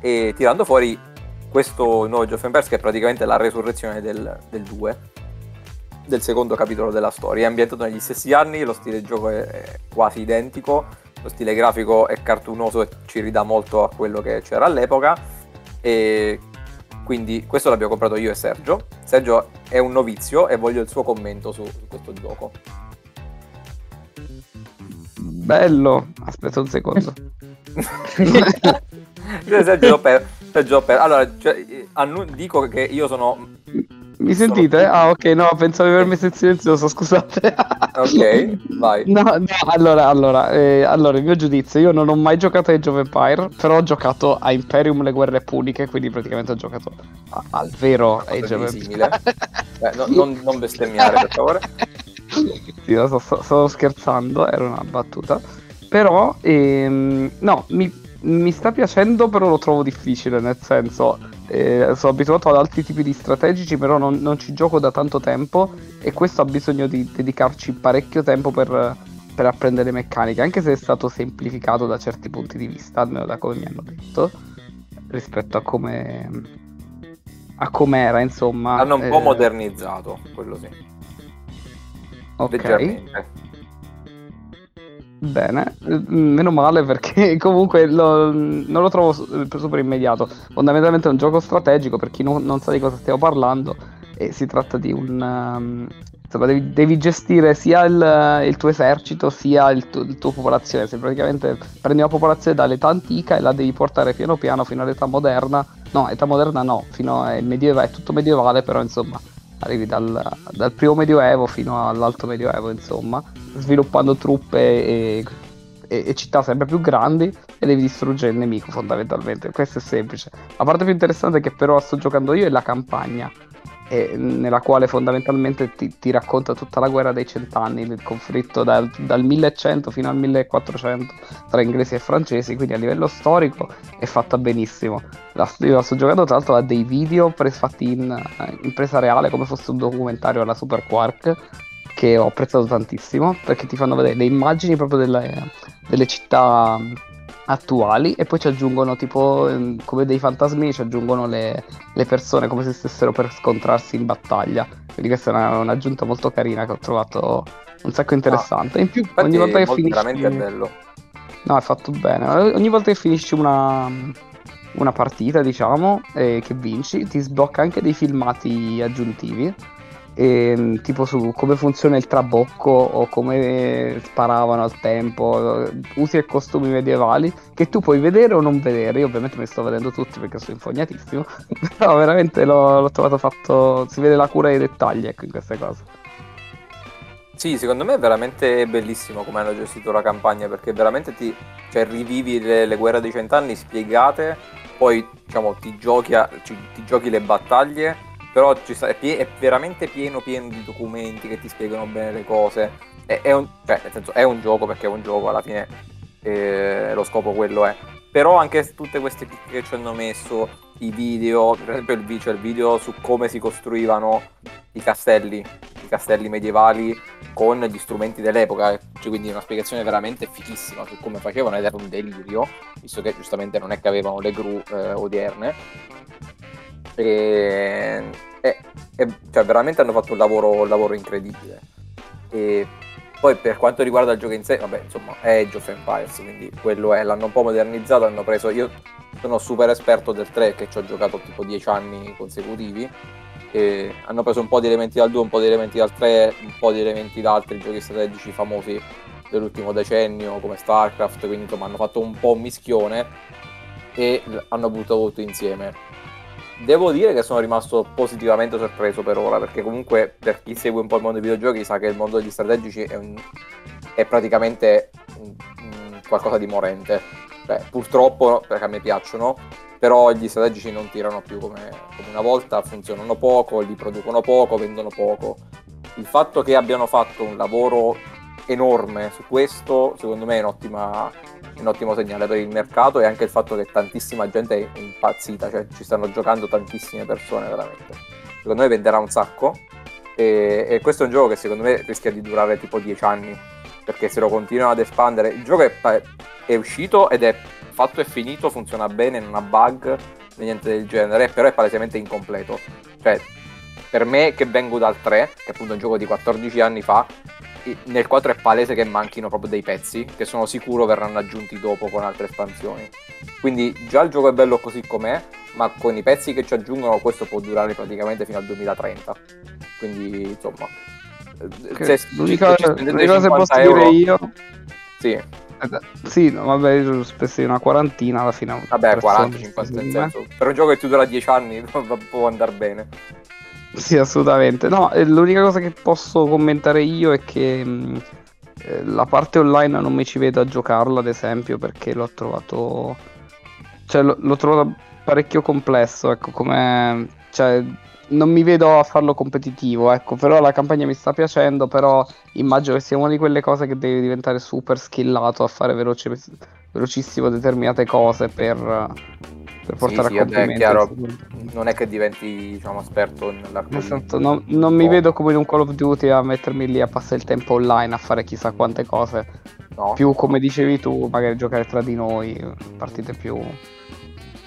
e tirando fuori questo nuovo Age of Empires che è praticamente la resurrezione del, del 2 del secondo capitolo della storia. È ambientato negli stessi anni, lo stile di gioco è quasi identico, lo stile grafico è cartunoso e ci ridà molto a quello che c'era all'epoca. E quindi questo l'abbiamo comprato io e Sergio. Sergio è un novizio e voglio il suo commento su, su questo gioco. Bello, aspetta un secondo. Sergio, per, Sergio per. Allora, cioè, annu- dico che io sono mi sentite? Ah, ok, no, pensavo di avermi messo silenzioso, scusate. ok, vai. No, no, allora, allora, eh, allora, il mio giudizio, io non ho mai giocato a Age of Empire, però ho giocato a Imperium le guerre puniche, quindi praticamente ho giocato a, al vero Age of Empire. eh, no, non, non bestemmiare, per favore. sì, sto, sto, sto, scherzando, era una battuta. Però, ehm, no, mi, mi sta piacendo, però lo trovo difficile, nel senso eh, sono abituato ad altri tipi di strategici, però non, non, ci gioco da tanto tempo e questo ha bisogno di dedicarci parecchio tempo per, per, apprendere meccaniche, anche se è stato semplificato da certi punti di vista, almeno da come mi hanno detto, rispetto a come a com'era, insomma. Hanno un eh... po' modernizzato, quello sì. Ok. Bene, meno male perché comunque lo, non lo trovo super immediato. Fondamentalmente è un gioco strategico per chi non, non sa di cosa stiamo parlando e si tratta di un... Um, insomma, devi, devi, gestire sia il, il, tuo esercito sia il, tu, il tuo popolazione. Se praticamente prendi una popolazione dall'età antica e la devi portare piano piano fino all'età moderna. No, età moderna no, fino al medioevale, è tutto medievale, però insomma arrivi dal, dal, primo medioevo fino all'alto medioevo, insomma, sviluppando truppe e, e, e, città sempre più grandi e devi distruggere il nemico fondamentalmente. Questo è semplice. La parte più interessante che però sto giocando io è la campagna e nella quale fondamentalmente ti, ti, racconta tutta la guerra dei cent'anni, il conflitto dal, dal 1100 fino al 1400 tra inglesi e francesi, quindi a livello storico è fatta benissimo. La, io la sto giocando tra l'altro da dei video fatti in, in presa reale come fosse un documentario alla Super Quark che ho apprezzato tantissimo perché ti fanno vedere le immagini proprio delle, delle città attuali e poi ci aggiungono tipo ehm, come dei fantasmi ci aggiungono le, le, persone come se stessero per scontrarsi in battaglia quindi questa è una, un'aggiunta molto carina che ho trovato un sacco interessante. Ah, In più, ogni volta che finisci... veramente bello. No, è fatto bene. Ogni volta che finisci una, una partita, diciamo, e che vinci, ti sblocca anche dei filmati aggiuntivi e, ehm, tipo su come funziona il trabocco o come sparavano al tempo, usi e costumi medievali che tu puoi vedere o non vedere. Io ovviamente me li sto vedendo tutti perché sono infognatissimo, però veramente l'ho, l'ho trovato fatto, si vede la cura dei dettagli ecco, in queste cose. Sì, secondo me è veramente bellissimo come hanno gestito la campagna perché veramente ti cioè, rivivi le, le guerre dei cent'anni spiegate, poi diciamo, ti, giochi a, ci, ti giochi le battaglie però sta, è, pie- è, veramente pieno pieno di documenti che ti spiegano bene le cose. È, è, un, cioè, senso, è un gioco perché è un gioco, alla fine eh, lo scopo quello è. Però anche tutte queste chicche che ci hanno messo, i video, per esempio il cioè il video su come si costruivano i castelli, i castelli medievali con gli strumenti dell'epoca, cioè, quindi una spiegazione veramente fichissima su come facevano ed era un delirio, visto che giustamente non è che avevano le gru eh, odierne e, e, e cioè, veramente hanno fatto un lavoro, un lavoro incredibile. E poi per quanto riguarda il gioco in sé, vabbè, insomma, è Age of Empires, quindi quello è, l'hanno un po' modernizzato, hanno preso, io sono super esperto del 3 che ci ho giocato tipo 10 anni consecutivi, e hanno preso un po' di elementi dal 2, un po' di elementi dal 3, un po' di elementi da altri giochi strategici famosi dell'ultimo decennio come StarCraft, quindi insomma hanno fatto un po' un mischione e hanno buttato tutto insieme Devo dire che sono rimasto positivamente sorpreso per ora, perché comunque per chi segue un po' il mondo dei videogiochi sa che il mondo degli strategici è, un, è praticamente un, un qualcosa di morente. Cioè, purtroppo, perché a me piacciono, però gli strategici non tirano più come, come una volta, funzionano poco, li producono poco, vendono poco. Il fatto che abbiano fatto un lavoro enorme su questo, secondo me è un'ottima un ottimo segnale per il mercato e anche il fatto che tantissima gente è impazzita, cioè ci stanno giocando tantissime persone veramente. Secondo me venderà un sacco e, e questo è un gioco che secondo me rischia di durare tipo 10 anni perché se lo continuano ad espandere, il gioco è, è uscito ed è fatto e finito, funziona bene, non ha bug né niente del genere, però è palesemente incompleto. Cioè, per me che vengo dal 3, che è appunto un gioco di 14 anni fa, nel 4 è palese che manchino proprio dei pezzi che sono sicuro verranno aggiunti dopo con altre espansioni. Quindi già il gioco è bello così com'è, ma con i pezzi che ci aggiungono questo può durare praticamente fino al 2030. Quindi insomma, se, l'unica, se l'unica cosa che posso euro, dire io sì. Sì, no, vabbè, spesso una quarantina alla fine. Vabbè, 40-50 nel senso. Per un gioco che ti dura 10 anni può andare bene. Sì, assolutamente. No, l'unica cosa che posso commentare io è che mh, mm, eh, la parte online non mi ci vedo a giocarla, ad esempio, perché l'ho trovato. Cioè, l'ho, l'ho trovato parecchio complesso, ecco, come. Cioè, non mi vedo a farlo competitivo, ecco, però la campagna mi sta piacendo, però immagino che sia una di quelle cose che devi diventare super skillato a fare veloce, velocissimo determinate cose per, per portare sì, a compimento. Sì, chiaro, non è che diventi diciamo, esperto nell'arco esatto, no, non mi vedo come in un Call of Duty a mettermi lì a passare il tempo online a fare chissà quante cose. No. Più come dicevi tu, magari giocare tra di noi, partite più,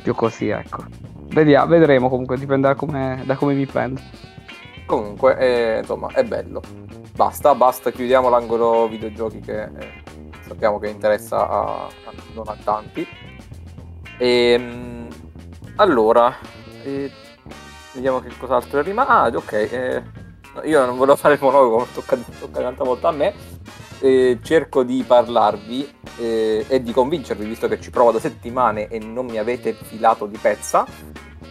più così, ecco. Vediamo, vedremo comunque, dipende da come, da come mi prendo. Comunque, eh, insomma, è bello. Basta, basta, chiudiamo l'angolo videogiochi che eh, sappiamo che interessa a, a, non a tanti. E, ehm, allora, eh, vediamo che cos'altro è rimasto. Ah, ok. Eh, io non volevo fare il monologo, tocca, tocca tanta volta a me. Eh, cerco di parlarvi eh, e di convincervi, visto che ci provo da settimane e non mi avete filato di pezza,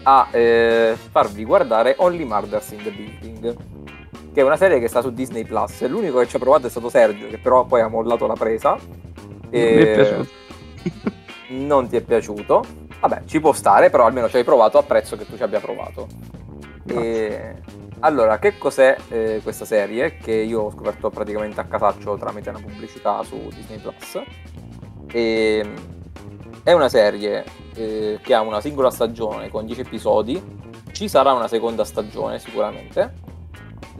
a eh, farvi guardare Only Murders in the Building, che è una serie che sta su Disney Plus. L'unico che ci ha provato è stato Sergio, che però poi ha mollato la presa. E... Mi è piaciuto. non ti è piaciuto. Vabbè, ci può stare, però almeno ci hai provato, apprezzo che tu ci abbia provato. E... Allora, che cos'è eh, questa serie? Che io ho scoperto praticamente a casaccio tramite una pubblicità su Disney Plus. E... È una serie eh, che ha una singola stagione con 10 episodi. Ci sarà una seconda stagione sicuramente.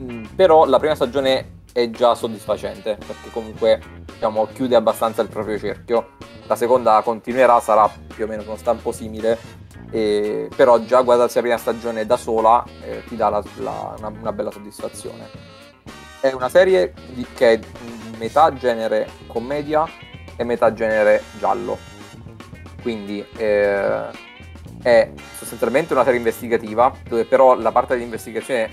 Mm, però la prima stagione è già soddisfacente perché comunque diciamo, chiude abbastanza il proprio cerchio la seconda continuerà, sarà più o meno uno stampo simile, e, però già guardarsi la prima stagione da sola eh, ti dà la, la, una, una, bella soddisfazione. è una serie di, che è metà genere commedia e metà genere giallo. Quindi eh, è sostanzialmente una serie investigativa, dove però la parte di investigazione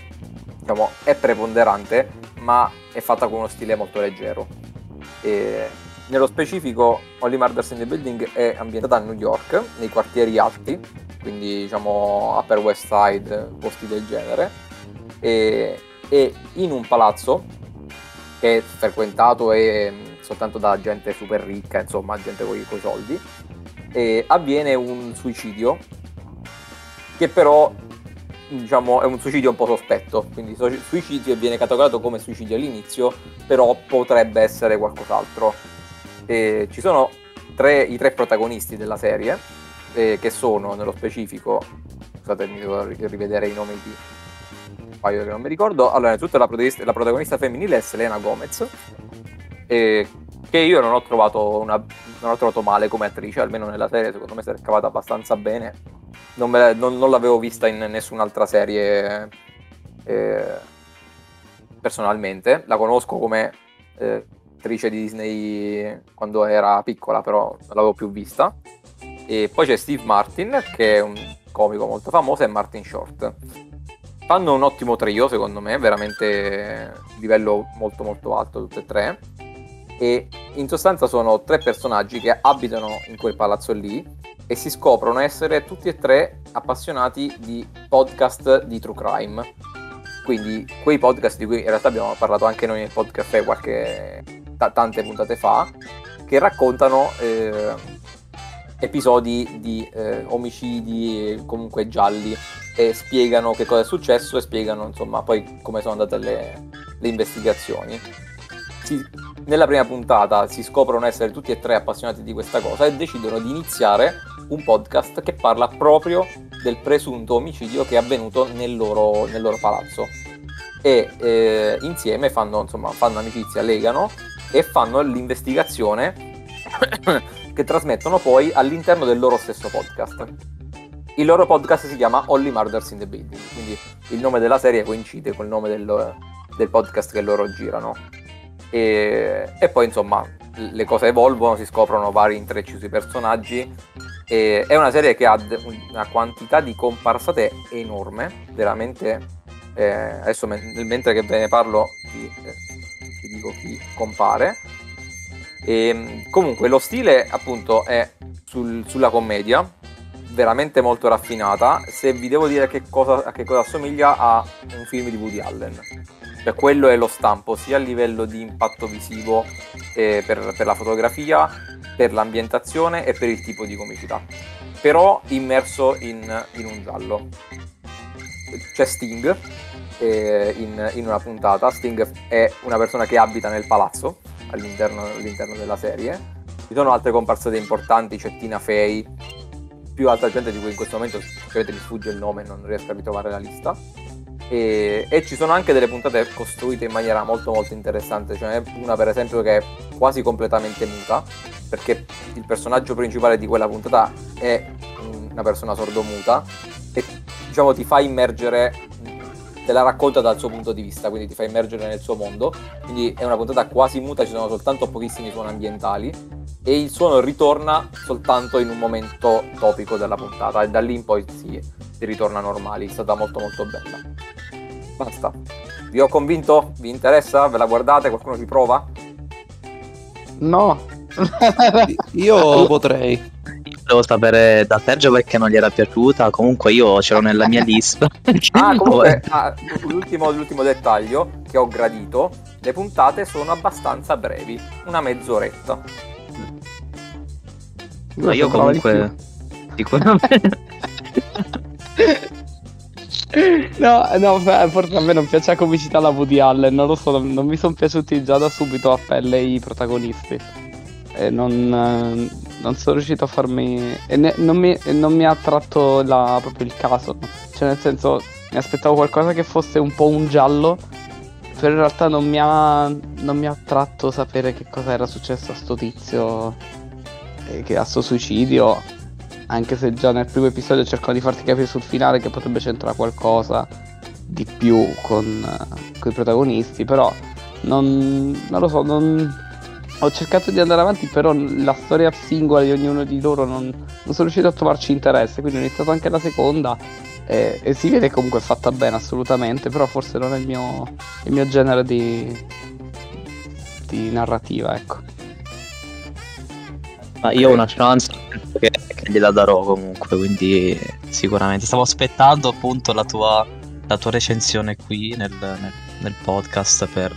diciamo, è preponderante, ma è fatta con uno stile molto leggero. E nello specifico, Only Murders in the Building è ambientata a New York, nei quartieri alti, quindi diciamo Upper West Side, posti del genere, e, e in un palazzo che è frequentato e, soltanto da gente super ricca, insomma, gente con i soldi, e avviene un suicidio che però diciamo, è un suicidio un po' sospetto, quindi suicidio viene catalogato come suicidio all'inizio, però potrebbe essere qualcos'altro. E ci sono tre, i tre protagonisti della serie, eh, che sono nello specifico, scusate, mi devo rivedere i nomi di un paio che non mi ricordo. Allora, innanzitutto la protagonista, la protagonista femminile è Selena Gomez, eh, che io non ho, trovato una, non ho trovato male come attrice, almeno nella serie, secondo me si è cavata abbastanza bene. Non, me, non, non l'avevo vista in nessun'altra serie eh, personalmente, la conosco come eh, attrice di Disney quando era piccola, però non l'avevo più vista. E poi c'è Steve Martin, che è un comico molto famoso, e Martin Short. Fanno un ottimo trio, secondo me, veramente livello molto molto alto tutte e tre. E in sostanza sono tre personaggi che abitano in quel palazzo lì e si scoprono essere tutti e tre appassionati di podcast di true crime. Quindi quei podcast di cui in realtà abbiamo parlato anche noi nel podcast qualche t- tante puntate fa, che raccontano eh, episodi di eh, omicidi comunque gialli e spiegano che cosa è successo e spiegano insomma poi come sono andate le, le investigazioni. Si, nella prima puntata si scoprono essere tutti e tre appassionati di questa cosa e decidono di iniziare un podcast che parla proprio del presunto omicidio che è avvenuto nel loro, nel loro palazzo. E eh, insieme fanno, insomma, fanno amicizia, legano e fanno l'investigazione che trasmettono poi all'interno del loro stesso podcast. Il loro podcast si chiama Only Murders in the Building, quindi il nome della serie coincide col nome del, del podcast che loro girano. E, e, poi insomma le cose evolvono, si scoprono vari intrecci sui personaggi. È una serie che ha una quantità di comparsate enorme, veramente. Eh, adesso mentre che ve ne parlo vi, eh, vi dico chi compare e, ehm, comunque lo stile appunto è sul, sulla commedia, veramente molto raffinata. Se vi devo dire che cosa, a che cosa assomiglia a un film di Woody Allen. Cioè quello è lo stampo sia a livello di impatto visivo eh, per, per, la fotografia, per l'ambientazione e per il tipo di comicità. Però immerso in, in un giallo. C'è Sting eh, in, in una puntata. Sting è una persona che abita nel palazzo all'interno, all'interno della serie. Ci sono altre comparsate importanti, c'è Tina Fey, più altra gente di cui in questo momento mi sfugge il nome, non riesco a ritrovare la lista. E, e, ci sono anche delle puntate costruite in maniera molto molto interessante, cioè una per esempio che è quasi completamente muta, perché il personaggio principale di quella puntata è una persona sordomuta e diciamo ti fa immergere te la racconta dal suo punto di vista, quindi ti fa immergere nel suo mondo. Quindi è una puntata quasi muta, ci sono soltanto pochissimi suoni ambientali e il suono ritorna soltanto in un momento topico della puntata e da lì in poi si, si ritorna normali. È stata molto molto bella. Basta. Vi ho convinto? Vi interessa? Ve la guardate? Qualcuno vi prova? No. Io potrei volevo sapere da Sergio perché non gli era piaciuta. Comunque io c'ero nella mia lista. ah, comunque, ah, l'ultimo, l'ultimo dettaglio che ho gradito: le puntate sono abbastanza brevi, una mezz'oretta. Ma io comunque sicuramente. No, no, forse a me non piace la comicità la Woody Allen, non lo so, non mi sono piaciuti già da subito a pelle i protagonisti. E non, non sono riuscito a farmi... E ne, non, mi, non, mi, ha attratto la, proprio il caso. Cioè nel senso, mi aspettavo qualcosa che fosse un po' un giallo, però in realtà non mi ha, non mi ha attratto sapere che cosa era successo a sto tizio, eh, che a sto suicidio, anche se già nel primo episodio cercano di farti capire sul finale che potrebbe c'entrare qualcosa di più con, con i protagonisti, però non, non lo so, non, ho cercato di andare avanti, però la storia singola di ognuno di loro non, non sono riuscito a trovarci interesse, quindi ho iniziato anche la seconda e, e, si vede comunque fatta bene assolutamente, però forse non è il mio, il mio genere di, di narrativa, ecco. Ma io ho una chance che, che gliela darò comunque, quindi sicuramente. Stavo aspettando appunto la tua, la tua recensione qui nel, nel, nel podcast per,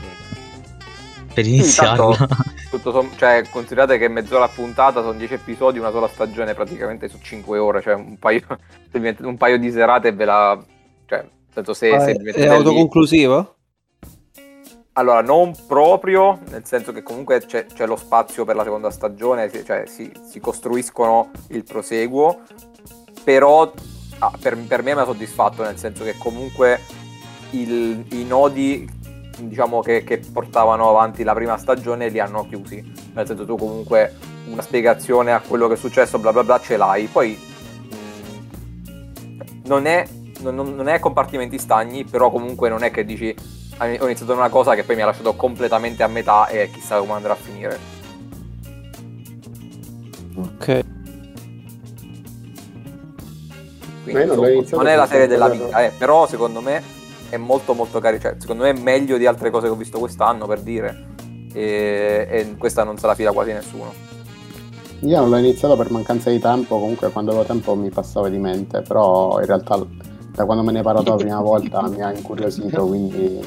per iniziarla. Sì, tutto som- cioè, considerate che mezz'ora puntata sono 10 episodi, una sola stagione praticamente su 5 ore, cioè un paio, un paio di serate ve la... Cioè, senso se, ah, se è autoconclusivo? Allora, non proprio, nel senso che comunque c'è, c'è lo spazio per la seconda stagione, cioè si, si costruiscono il proseguo, però ah, per, per, me mi ha soddisfatto, nel senso che comunque il, i nodi diciamo che, che, portavano avanti la prima stagione li hanno chiusi. Nel senso tu comunque una spiegazione a quello che è successo, bla bla bla, ce l'hai. Poi mm, non, è, non, non è compartimenti stagni, però comunque non è che dici ho iniziato una cosa che poi mi ha lasciato completamente a metà e chissà come andrà a finire. Ok. Quindi, non, non è la serie della vita, eh, però secondo me è molto molto carino, cioè, secondo me è meglio di altre cose che ho visto quest'anno per dire e, e questa non se la fila quasi nessuno. Io non l'ho iniziato per mancanza di tempo, comunque quando avevo tempo mi passava di mente, però in realtà da quando me ne hai parlato la prima volta mi ha incuriosito, quindi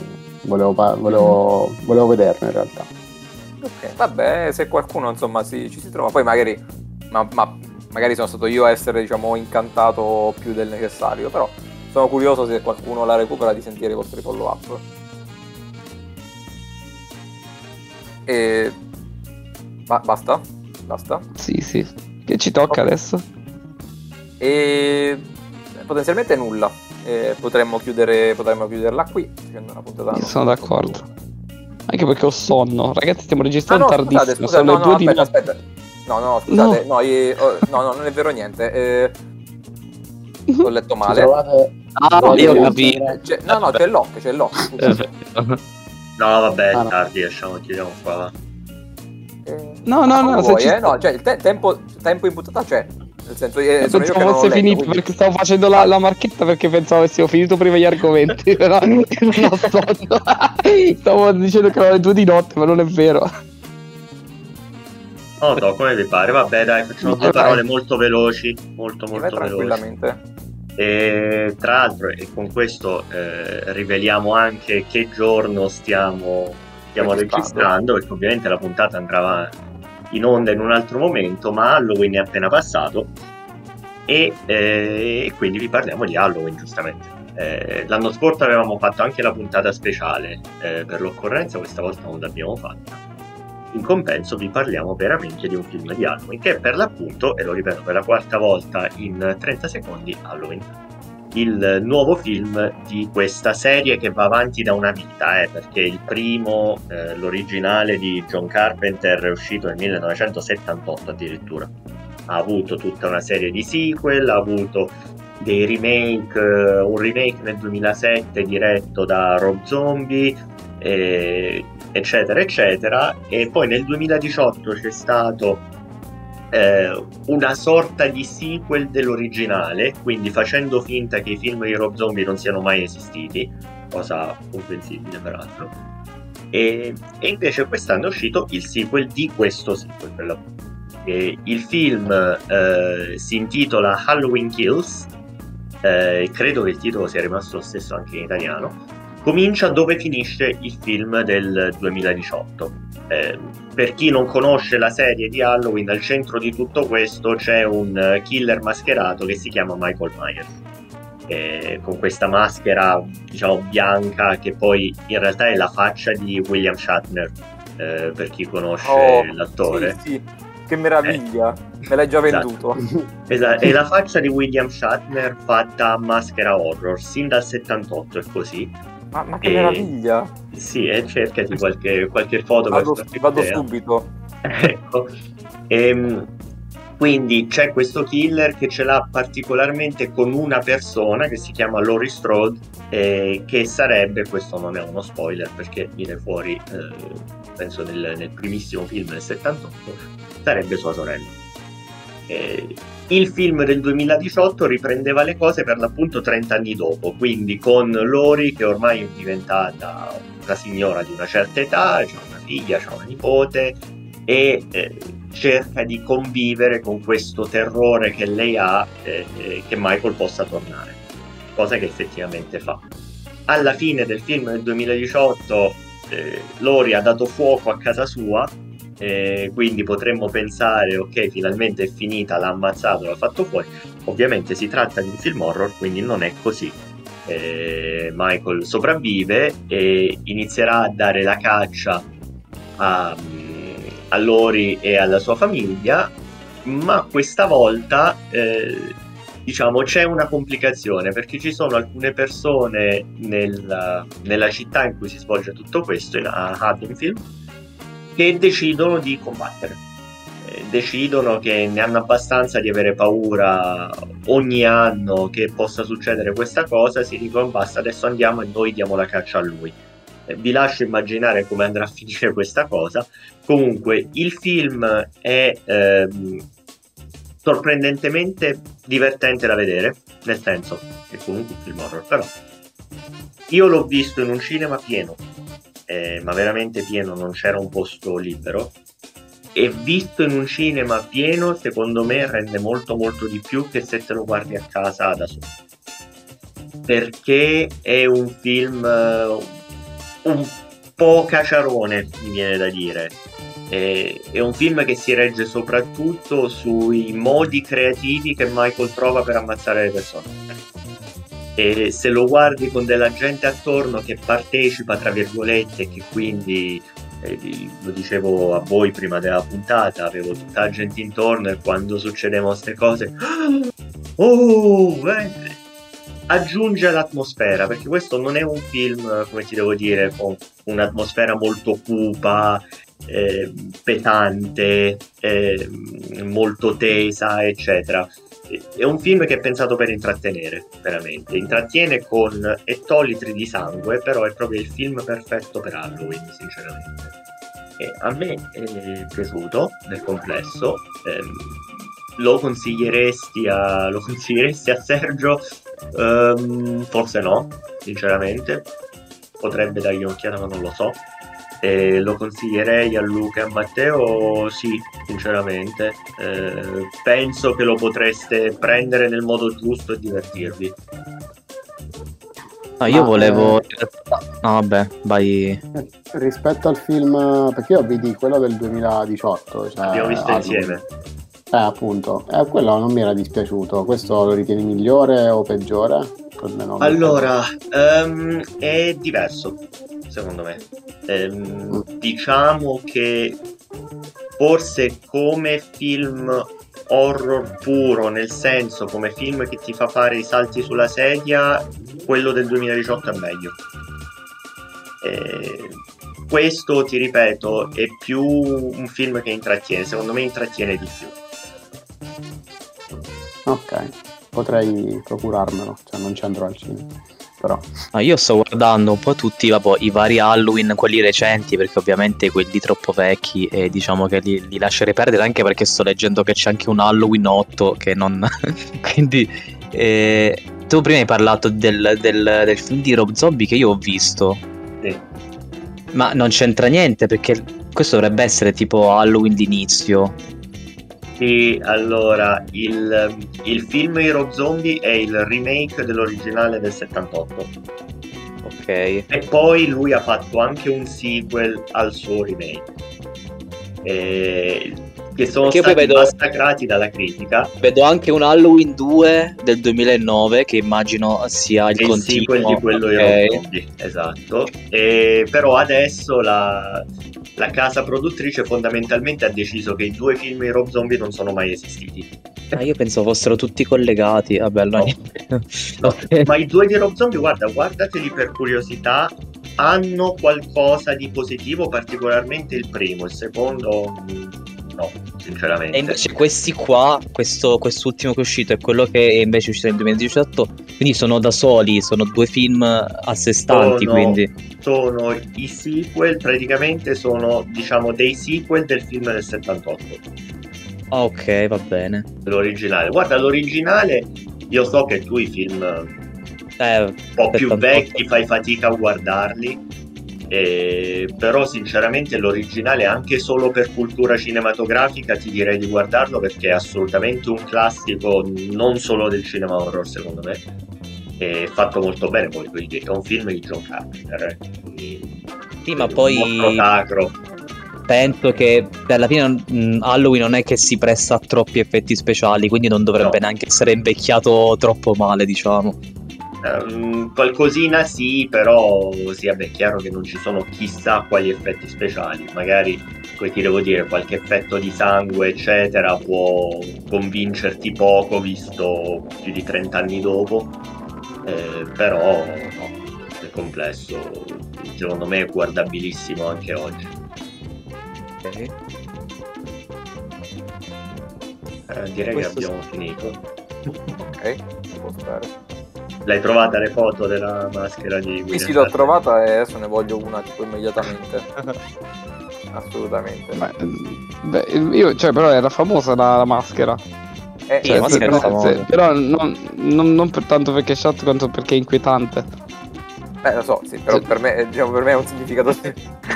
volevo, volevo, volevo vederlo in realtà. Ok, vabbè, se qualcuno insomma si, ci si trova, poi magari, ma, ma, magari sono stato io a essere diciamo incantato più del necessario, però sono curioso se qualcuno la recupera di sentire i vostri follow up. E... Ba- basta? Basta? Sì, sì. Che ci tocca okay. adesso? E potenzialmente nulla. E potremmo, chiudere, potremmo chiuderla qui. Una puntata sono d'accordo. Anche perché ho sonno. Ragazzi, stiamo registrando ah, no, tardissimo. Scusate, scusate, sono no, le no, due aspetta, di aspetta. No, no, scusate. No, no, io, oh, no, no non è vero niente. Eh, ho letto male. Trovate Ah, io capito. C'è, no, no, c'è l'oc, c'è l'oc. no, vabbè, ah, no. tardi, lasciamo, chiudiamo qua. Eh, no, no, no, vuoi, eh? no, cioè il te- tempo, tempo in puntata c'è. Nel senso, eh, sono pensavo fosse finito quindi... perché stavo facendo la, la, marchetta perché pensavo avessimo finito prima gli argomenti, però non ho sonno. stavo dicendo che erano le due di notte, ma non è vero. No, no, come vi pare? Vabbè, dai, facciamo due parole molto veloci, molto molto veloci. Tranquillamente. E tra l'altro, e con questo eh, riveliamo anche che giorno stiamo, stiamo registrando, perché ovviamente la puntata andrà in onda in un altro momento, ma Halloween è appena passato e, eh, quindi vi parliamo di Halloween giustamente. Eh, l'anno scorso avevamo fatto anche la puntata speciale eh, per l'occorrenza, questa volta non l'abbiamo fatta in compenso vi parliamo veramente di un film di Halloween che per l'appunto, e lo ripeto per la quarta volta in 30 secondi, Halloween. Il nuovo film di questa serie che va avanti da una vita, eh, perché il primo, eh, l'originale di John Carpenter, è uscito nel 1978 addirittura. Ha avuto tutta una serie di sequel, ha avuto dei remake, eh, un remake nel 2007 diretto da Rob Zombie, eh, eccetera, eccetera. E poi nel 2018 c'è stato eh, una sorta di sequel dell'originale, quindi facendo finta che i film di Rob Zombie non siano mai esistiti, cosa comprensibile peraltro. E, e invece quest'anno è uscito il sequel di questo sequel per l'appunto. E il film eh, si intitola Halloween Kills, eh, credo che il titolo sia rimasto lo stesso anche in italiano, comincia dove finisce il film del 2018. Eh, per chi non conosce la serie di Halloween, al centro di tutto questo c'è un killer mascherato che si chiama Michael Myers. Eh, con questa maschera diciamo bianca che poi in realtà è la faccia di William Shatner eh, per chi conosce oh, l'attore sì, sì. che meraviglia eh, me l'hai già esatto. venduto esatto. è la faccia di William Shatner fatta a maschera horror sin dal 78 è così ma, ma che e... meraviglia! Sì, e cercati qualche, qualche foto. Vado, vado subito. ecco. E, ehm, quindi c'è questo killer che ce l'ha particolarmente con una persona che si chiama Lori Strode, eh, che sarebbe, questo non è uno spoiler perché viene fuori, eh, penso nel, nel, primissimo film del 78, sarebbe sua sorella. Eh, il film del 2018 riprendeva le cose per l'appunto 30 anni dopo, quindi con Lori che ormai è diventata una signora di una certa età, ha una figlia, ha una nipote e eh, cerca di convivere con questo terrore che lei ha eh, eh, che Michael possa tornare, cosa che effettivamente fa. Alla fine del film del 2018 eh, Lori ha dato fuoco a casa sua, eh, quindi potremmo pensare ok finalmente è finita, l'ha ammazzato, l'ha fatto fuori. Ovviamente si tratta di un film horror, quindi non è così. Eh, Michael sopravvive e inizierà a dare la caccia a a Lori e alla sua famiglia, ma questa volta eh, diciamo c'è una complicazione perché ci sono alcune persone nel, nella città in cui si svolge tutto questo, a Haddonfield, che decidono di combattere. Eh, decidono che ne hanno abbastanza di avere paura ogni anno che possa succedere questa cosa, si dicono basta, adesso andiamo e noi diamo la caccia a lui vi lascio immaginare come andrà a finire questa cosa. Comunque, il film è ehm, sorprendentemente divertente da vedere, nel senso che comunque un film horror, però io l'ho visto in un cinema pieno, eh, ma veramente pieno, non c'era un posto libero. E visto in un cinema pieno, secondo me rende molto molto di più che se te lo guardi a casa da solo. Perché è un film un po' caciarone, mi viene da dire. È, è, un film che si regge soprattutto sui modi creativi che Michael trova per ammazzare le persone. E se lo guardi con della gente attorno che partecipa, tra virgolette, che quindi eh, lo dicevo a voi prima della puntata, avevo tutta la gente intorno e quando succedevano queste cose, oh, eh, aggiunge l'atmosfera, perché questo non è un film, come ti devo dire, con un'atmosfera molto cupa, eh, pesante, eh, molto tesa, eccetera. È un film che è pensato per intrattenere, veramente. Intrattiene con ettolitri di sangue, però è proprio il film perfetto per Halloween, sinceramente. E a me è piaciuto nel complesso. Ehm, lo consiglieresti a, lo consiglieresti a Sergio Um, forse no, sinceramente. Potrebbe dargli un'occhiata, ma non lo so. E lo consiglierei a Luca e a Matteo? Sì, sinceramente. Eh, penso che lo potreste prendere nel modo giusto e divertirvi. No, io ma, volevo. Eh... No, vabbè, vai. Rispetto al film, perché io vidi quello del 2018. Cioè, Abbiamo visto album. insieme. Eh, appunto, eh, quello non mi era dispiaciuto. Questo lo ritieni migliore o peggiore? Allora, um, è diverso, secondo me. Mm. Diciamo che forse come film horror puro, nel senso come film che ti fa fare i salti sulla sedia, quello del 2018 è meglio. E questo, ti ripeto, è più un film che intrattiene, secondo me intrattiene di più. Ok, potrei procurarmelo, cioè non ci andrò al cinema. Però. No, io sto guardando un po' tutti vabbè, i vari Halloween, quelli recenti, perché ovviamente quelli troppo vecchi e diciamo che li, li lascerei perdere anche perché sto leggendo che c'è anche un Halloween 8 che non... Quindi... Eh, tu prima hai parlato del, del, del, film di Rob Zombie che io ho visto. Sì. Ma non c'entra niente perché questo dovrebbe essere tipo Halloween d'inizio. Sì, allora, il, il film Hero Zombie è il remake dell'originale del 78. Ok. E poi lui ha fatto anche un sequel al suo remake. E che sono Perché stati vedo, massacrati dalla critica. Vedo anche un Halloween 2 del 2009 che immagino sia il, il continuo. sequel di quello okay. Zombie, esatto. E, però adesso la, la casa produttrice fondamentalmente ha deciso che i due film di Rob Zombie non sono mai esistiti. Ah, io penso fossero tutti collegati. Vabbè, allora... no. no. Ma i due di Rob Zombie, guarda, guardateli per curiosità. Hanno qualcosa di positivo, particolarmente il primo. Il secondo, no, sinceramente. E invece questi qua, questo, quest'ultimo che è uscito è quello che è invece uscito nel 2018, quindi sono da soli, sono due film a sé stanti, sono, quindi... Sono i sequel, praticamente sono, diciamo, dei sequel del film del 78. Ok, va bene. L'originale. Guarda, l'originale, io so che tu i film eh, un po' più vecchi fai fatica a guardarli eh, però sinceramente l'originale anche solo per cultura cinematografica ti direi di guardarlo perché è assolutamente un classico non solo del cinema horror secondo me è fatto molto bene poi quindi è un film di John Carpenter eh. sì ma poi penso che alla fine mh, mm, Halloween non è che si presta a troppi effetti speciali quindi non dovrebbe no. neanche essere invecchiato troppo male diciamo Um, qualcosina sì, però sì, vabbè, è chiaro che non ci sono chissà quali effetti speciali, magari come ti devo dire, qualche effetto di sangue, eccetera, può convincerti poco visto più di 30 anni dopo, eh, però no, è complesso, secondo me è guardabilissimo anche oggi. Ok. Eh, direi Questo che abbiamo sì. finito. Ok, si può stare. L'hai trovata le foto della maschera di William Sì, sì, l'ho trovata e adesso ne voglio una tipo immediatamente. Assolutamente. Beh, beh, io, cioè, però era famosa la, la maschera. Eh, cioè, sì, però, se, però non, non, non per tanto perché è shot quanto perché è inquietante. Beh, lo so, sì, però per me, diciamo, per me ha un significato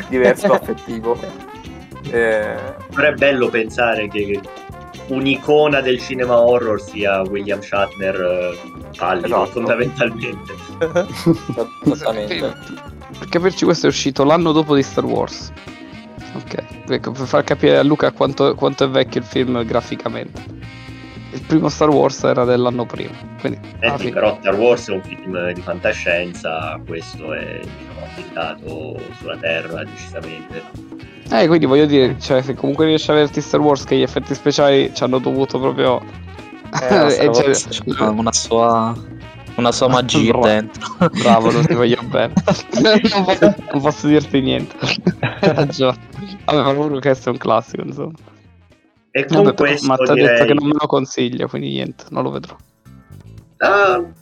diverso, affettivo. Eh... Però è bello pensare che un'icona del cinema horror sia William Shatner eh, pallido esatto. fondamentalmente. Esattamente. Per capirci questo è uscito l'anno dopo di Star Wars. Ok. Ecco, per far capire a Luca quanto, quanto, è vecchio il film graficamente il primo Star Wars era dell'anno prima quindi, eh sì, però Star Wars è un film di fantascienza questo è diciamo, ambientato sulla Terra decisamente eh, quindi voglio dire, cioè, se comunque riesci a averti Star Wars che gli effetti speciali ci hanno dovuto proprio... Eh, eh cioè... c'è una sua... Una sua magia Bravo. dentro. Bravo, non ti voglio bene. non, posso, non, posso, dirti niente. Vabbè, ma pure questo è un classico, insomma. E con Vabbè, questo ma ti ha direi... detto che non me lo consiglia, quindi niente, non lo vedrò. Uh,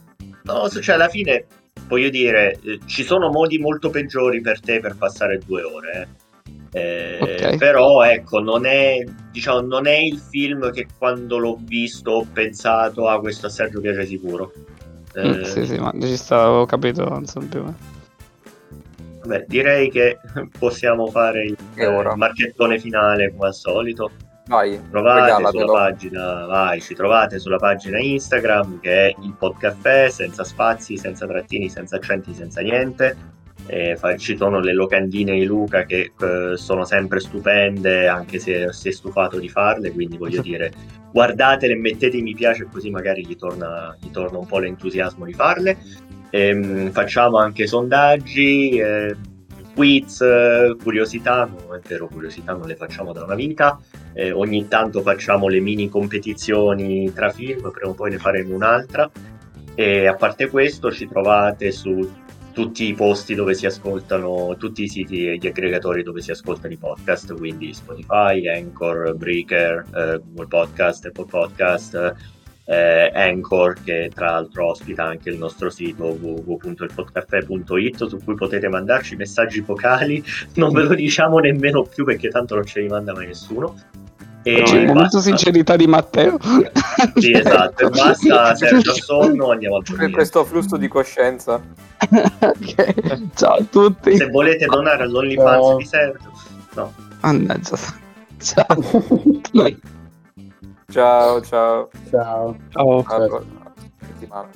no, cioè alla fine, voglio dire, eh, ci sono modi molto peggiori per te per passare due ore, eh eh, okay. Però ecco, non è, diciamo, non è il film che quando l'ho visto ho pensato a ah, questo a Sergio piace sicuro. Mm, eh, mm, sì, sì, ma ci stavo, ho capito, non so più. Vabbè, direi che possiamo fare il, il marchettone finale come al solito. Vai, trovate sulla pagina, vai, ci trovate sulla pagina Instagram che è il Podcaffè, senza spazi, senza trattini, senza accenti, senza niente. Eh, ci sono le locandine di Luca che eh, sono sempre stupende anche se si è stufato di farle quindi voglio dire guardatele mettete mi piace così magari gli torna, gli torna un po' l'entusiasmo di farle. Ehm, facciamo anche sondaggi eh, quiz, curiosità, no è vero curiosità non le facciamo da una vita, eh, ogni tanto facciamo le mini competizioni tra film, prima o poi ne faremo un'altra. E a parte questo ci trovate su tutti i posti dove si ascoltano, tutti i siti e gli aggregatori dove si ascoltano i podcast, quindi Spotify, Anchor, Breaker, eh, Google Podcast, Apple Podcast, eh, Anchor che tra l'altro ospita anche il nostro sito www.ilpodcaffè.it su cui potete mandarci messaggi vocali, non ve lo diciamo nemmeno più perché tanto non ce li manda mai nessuno. E C'è il momento sincerità di Matteo. Sì, esatto, e basta Sergio sonno, andiamo a dormire. Questo flusso di coscienza. okay. Ciao a tutti. Se volete donare all'OnlyFans no. di Sergio. No. Mannaggia. Ciao. Ciao, ciao. Ciao. Ciao. ciao. settimana.